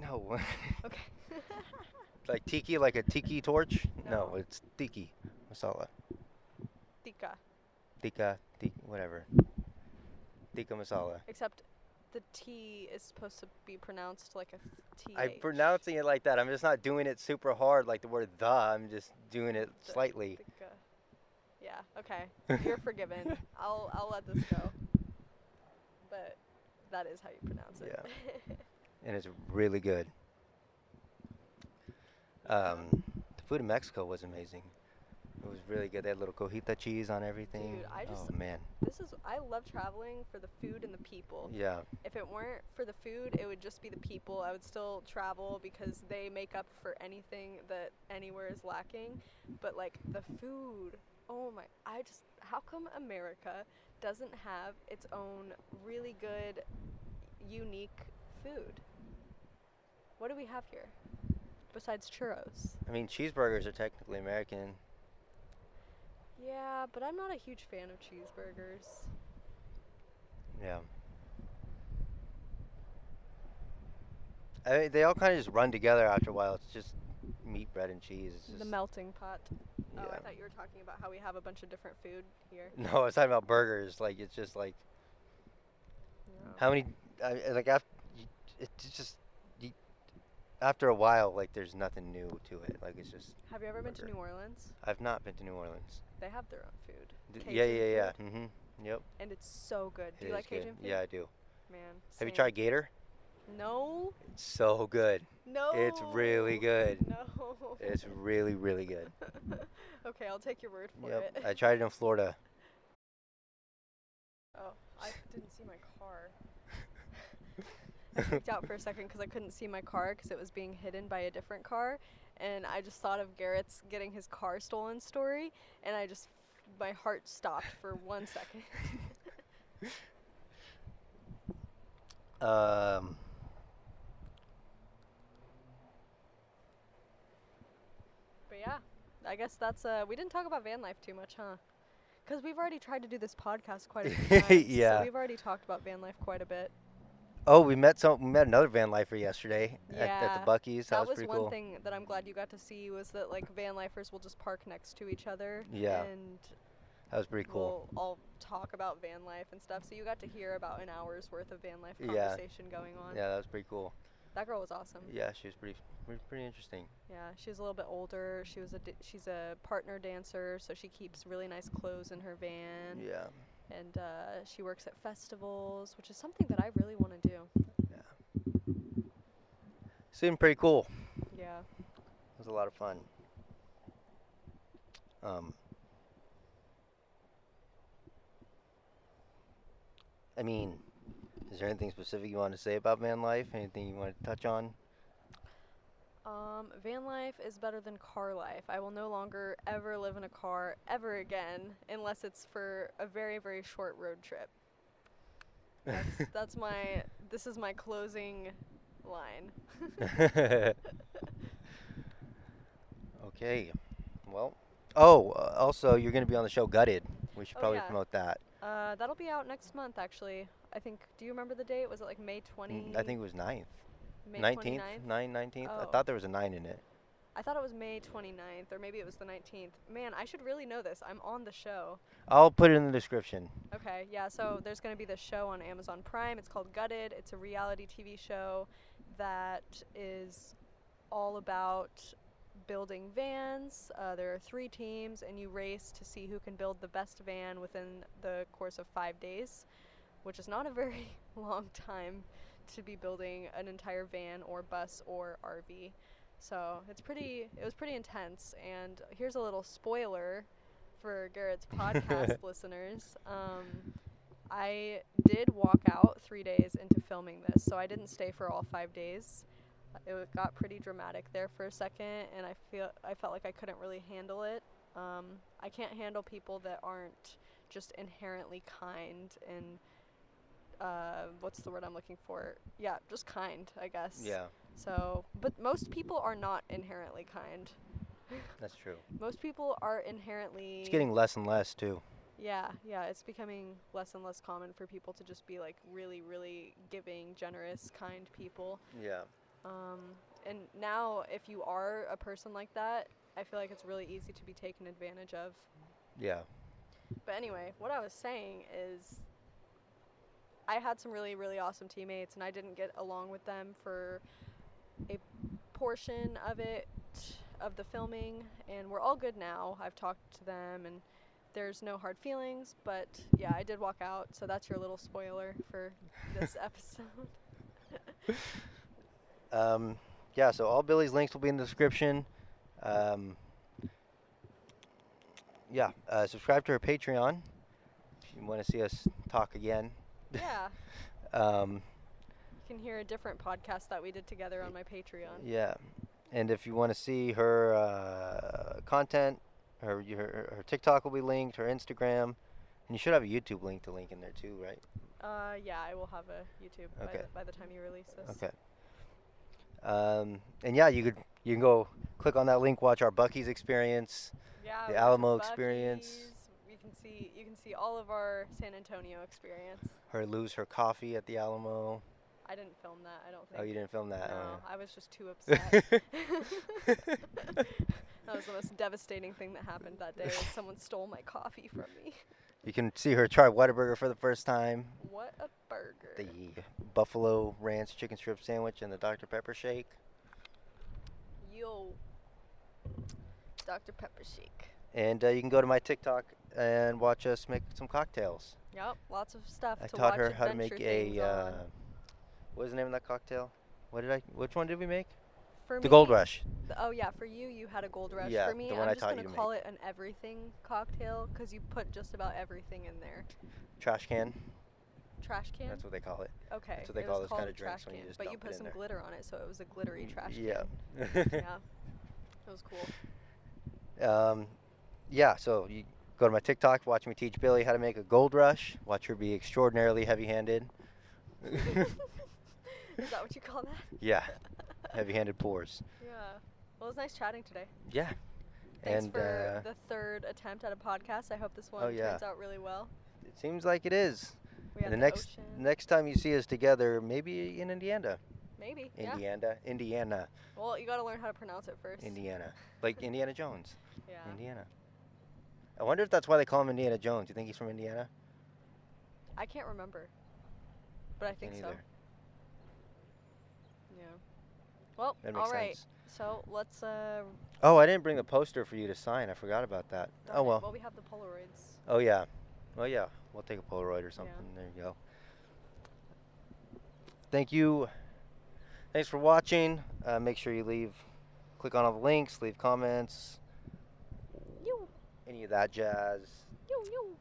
No. Okay. like tiki, like a tiki torch? No, No. it's tiki masala. Tika. Tika, tiki, whatever. Tika masala. Except the T is supposed to be pronounced like a T. I'm pronouncing it like that. I'm just not doing it super hard like the word the. I'm just doing it The- slightly. Tikka. Yeah. Okay. You're forgiven. I'll I'll let this go. But that is how you pronounce it. and it's really good. Um, the food in Mexico was amazing. It was really good. They had little cojita cheese on everything. Dude, I just- oh man, this is I love traveling for the food and the people. yeah, If it weren't for the food, it would just be the people. I would still travel because they make up for anything that anywhere is lacking. But like the food, oh my! I just how come America doesn't have its own really good, unique food? What do we have here besides churros? I mean cheeseburgers are technically American. Yeah, but I'm not a huge fan of cheeseburgers. Yeah. I mean, they all kind of just run together after a while. It's just meat, bread, and cheese. It's The melting pot. Oh, I thought you were talking about how we have a bunch of different food here. No, I was talking about burgers. Like it's just like how many? I, like after it's just after a while, like there's nothing new to it. Like it's just Have you ever been to. New Orleans? I've not been to New Orleans. They have their own food. D- yeah, yeah, yeah. Mhm. Yep. And it's so good. Do it you like Cajun good. food? Yeah, I do. Man. Have you tried gator? No. It's so good. No. It's really good. No. It's really, really good. okay, I'll take your word for Yep. it. I tried it in Florida. oh, I didn't see my car. I freaked out for a second because I couldn't see my car because it was being hidden by a different car, and I just thought of Garrett's getting his car stolen story, and I just my heart stopped for one second. Um, But yeah, I guess that's uh we didn't talk about van life too much, huh? Cuz we've already tried to do this podcast quite a few times. Yeah. So we've already talked about van life quite a bit. Oh, we met some. We met another van lifer yesterday at, at the Buc-ee's. That, That, was, pretty one cool. thing that I'm glad you got to see was that like van lifers will just park next to each other Yeah. and That was pretty cool. we'll all talk about van life and stuff. So you got to hear about an hour's worth of van life Yeah. conversation going on. Yeah, that was pretty cool. That girl was awesome. Yeah, she was pretty, pretty, pretty interesting. Yeah, she was a little bit older. She was a she's a partner dancer, so she keeps really nice clothes in her van. Yeah. And uh, she works at festivals, which is something that I really want to do. Yeah. Seemed pretty cool. Yeah. It was a lot of fun. Um, I mean, is there anything specific you want to say about van life? Anything you want to touch on? Um, van life is better than car life. I will no longer ever live in a car ever again unless it's for a very very short road trip. That's, that's my this is my closing line. okay. Well. Oh, uh, also, you're going to be on the show Gutted. We should Oh, probably yeah. promote that. Uh, that'll be out next month actually. I think. Do you remember the date? Was it like May 20? Mm, I think it was 9th. May 19th? 29th? 9, 19th? I Oh. thought there was a 9 in it. I thought it was May 29th or maybe it was the 19th. Man, I should really know this. I'm on the show. I'll put it in the description. Okay, yeah, so there's going to be this show on Amazon Prime. It's called Gutted. It's a reality TV show that is all about building vans. Uh, there are three teams, and you race to see who can build the best van within the course of five days, which is not a very long time to be building an entire van or bus or RV. So it's pretty. It was pretty intense. And here's a little spoiler for Garrett's podcast listeners. Um, I did walk out three days into filming this, so I didn't stay for all five days. It got pretty dramatic there for a second, and I feel I felt like I couldn't really handle it. Um, I can't handle people that aren't just inherently kind and uh, what's the word I'm looking for? Yeah, just kind, I guess. Yeah, So, but most people are not inherently kind. that's true. Most people are inherently. It's getting less and less, too. Yeah, yeah, it's becoming less and less common for people to just be like really, really giving, generous, kind people. Yeah. Um, and now, if you are a person like that, I feel like it's really easy to be taken advantage of. Yeah. But anyway, what I was saying is I had some really, really awesome teammates, and I didn't get along with them for a portion of it, of the filming, and we're all good now. I've talked to them, and there's no hard feelings, but yeah, I did walk out, so that's your little spoiler for this episode. Um, yeah, so all Billie's links will be in the description. Um, yeah, uh, subscribe to her Patreon if you want to see us talk again. Yeah, Um, you can hear a different podcast that we did together on my Patreon. yeah, and if you want to see her uh, content, her, her her TikTok will be linked, her Instagram, and you should have a YouTube link to link in there too, right? Uh, yeah, I will have a YouTube by, Okay. the, by the time you release this. Okay. Um, and yeah, you could you can go click on that link, watch our Buc-ee's experience. Yeah, The Alamo experience. Buc-ee's. You can see you can see all of our San Antonio experience. her lose her coffee at the Alamo. I didn't film that. I don't think. Oh, you didn't film that. No, oh, I was just too upset. that was the most devastating thing that happened that day. Someone stole my coffee from me. you can see her try Whataburger for the first time. What a burger! The Buffalo Ranch chicken strip sandwich and the Dr Pepper shake. Yo, Dr Pepper shake. And uh, you can go to my TikTok and watch us make some cocktails. Yep, lots of stuff I to taught her how to make a. Uh, what was the name of that cocktail? What did I? Which one did we make? For The Gold Rush. oh yeah, for you, you had a gold rush. Yeah, for me, the one I'm I just taught gonna to call it an everything cocktail because you put just about everything in there. Trash can. Trash can. That's what they call it. okay. That's what they it call those kinda a trash drinks when you can, just but you put some there. glitter on it, so it was a glittery trash yeah. can. yeah, it was cool. Um, yeah, so you go to my TikTok, watch me teach Billie how to make a gold rush. Watch her be extraordinarily heavy-handed. Is that what you call that? Yeah, heavy-handed pours. Yeah. Well, it was nice chatting today. Yeah. Thanks and for uh, the third attempt at a podcast. I hope this one Oh, yeah. turns out really well. it seems like it is. We And have the next ocean. next time you see us together, maybe in Indiana. Maybe. Yeah. Indiana, Indiana, Well, you got to learn how to pronounce it first. Indiana, like Indiana Jones, Yeah. Indiana. I wonder if that's why they call him Indiana Jones. You think he's from Indiana? I can't remember. But I think so. Yeah. Well, That all right. sense. So let's. Uh, Oh, I didn't bring the poster for you to sign. I forgot about that. darn oh well. Well, we have the Polaroids. Oh yeah. Oh yeah. We'll take a Polaroid or something. There you go. Thank you. Thanks for watching. Uh, make sure you leave, click on all the links, leave comments. Any of that jazz, You. You.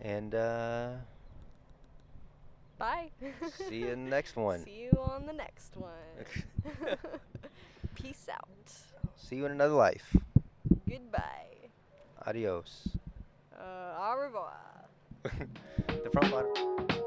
and uh, Bye. see you in the next one. See you on the next one. Peace out. See you in another life. Goodbye. Adios. Uh, au revoir. the front bottom.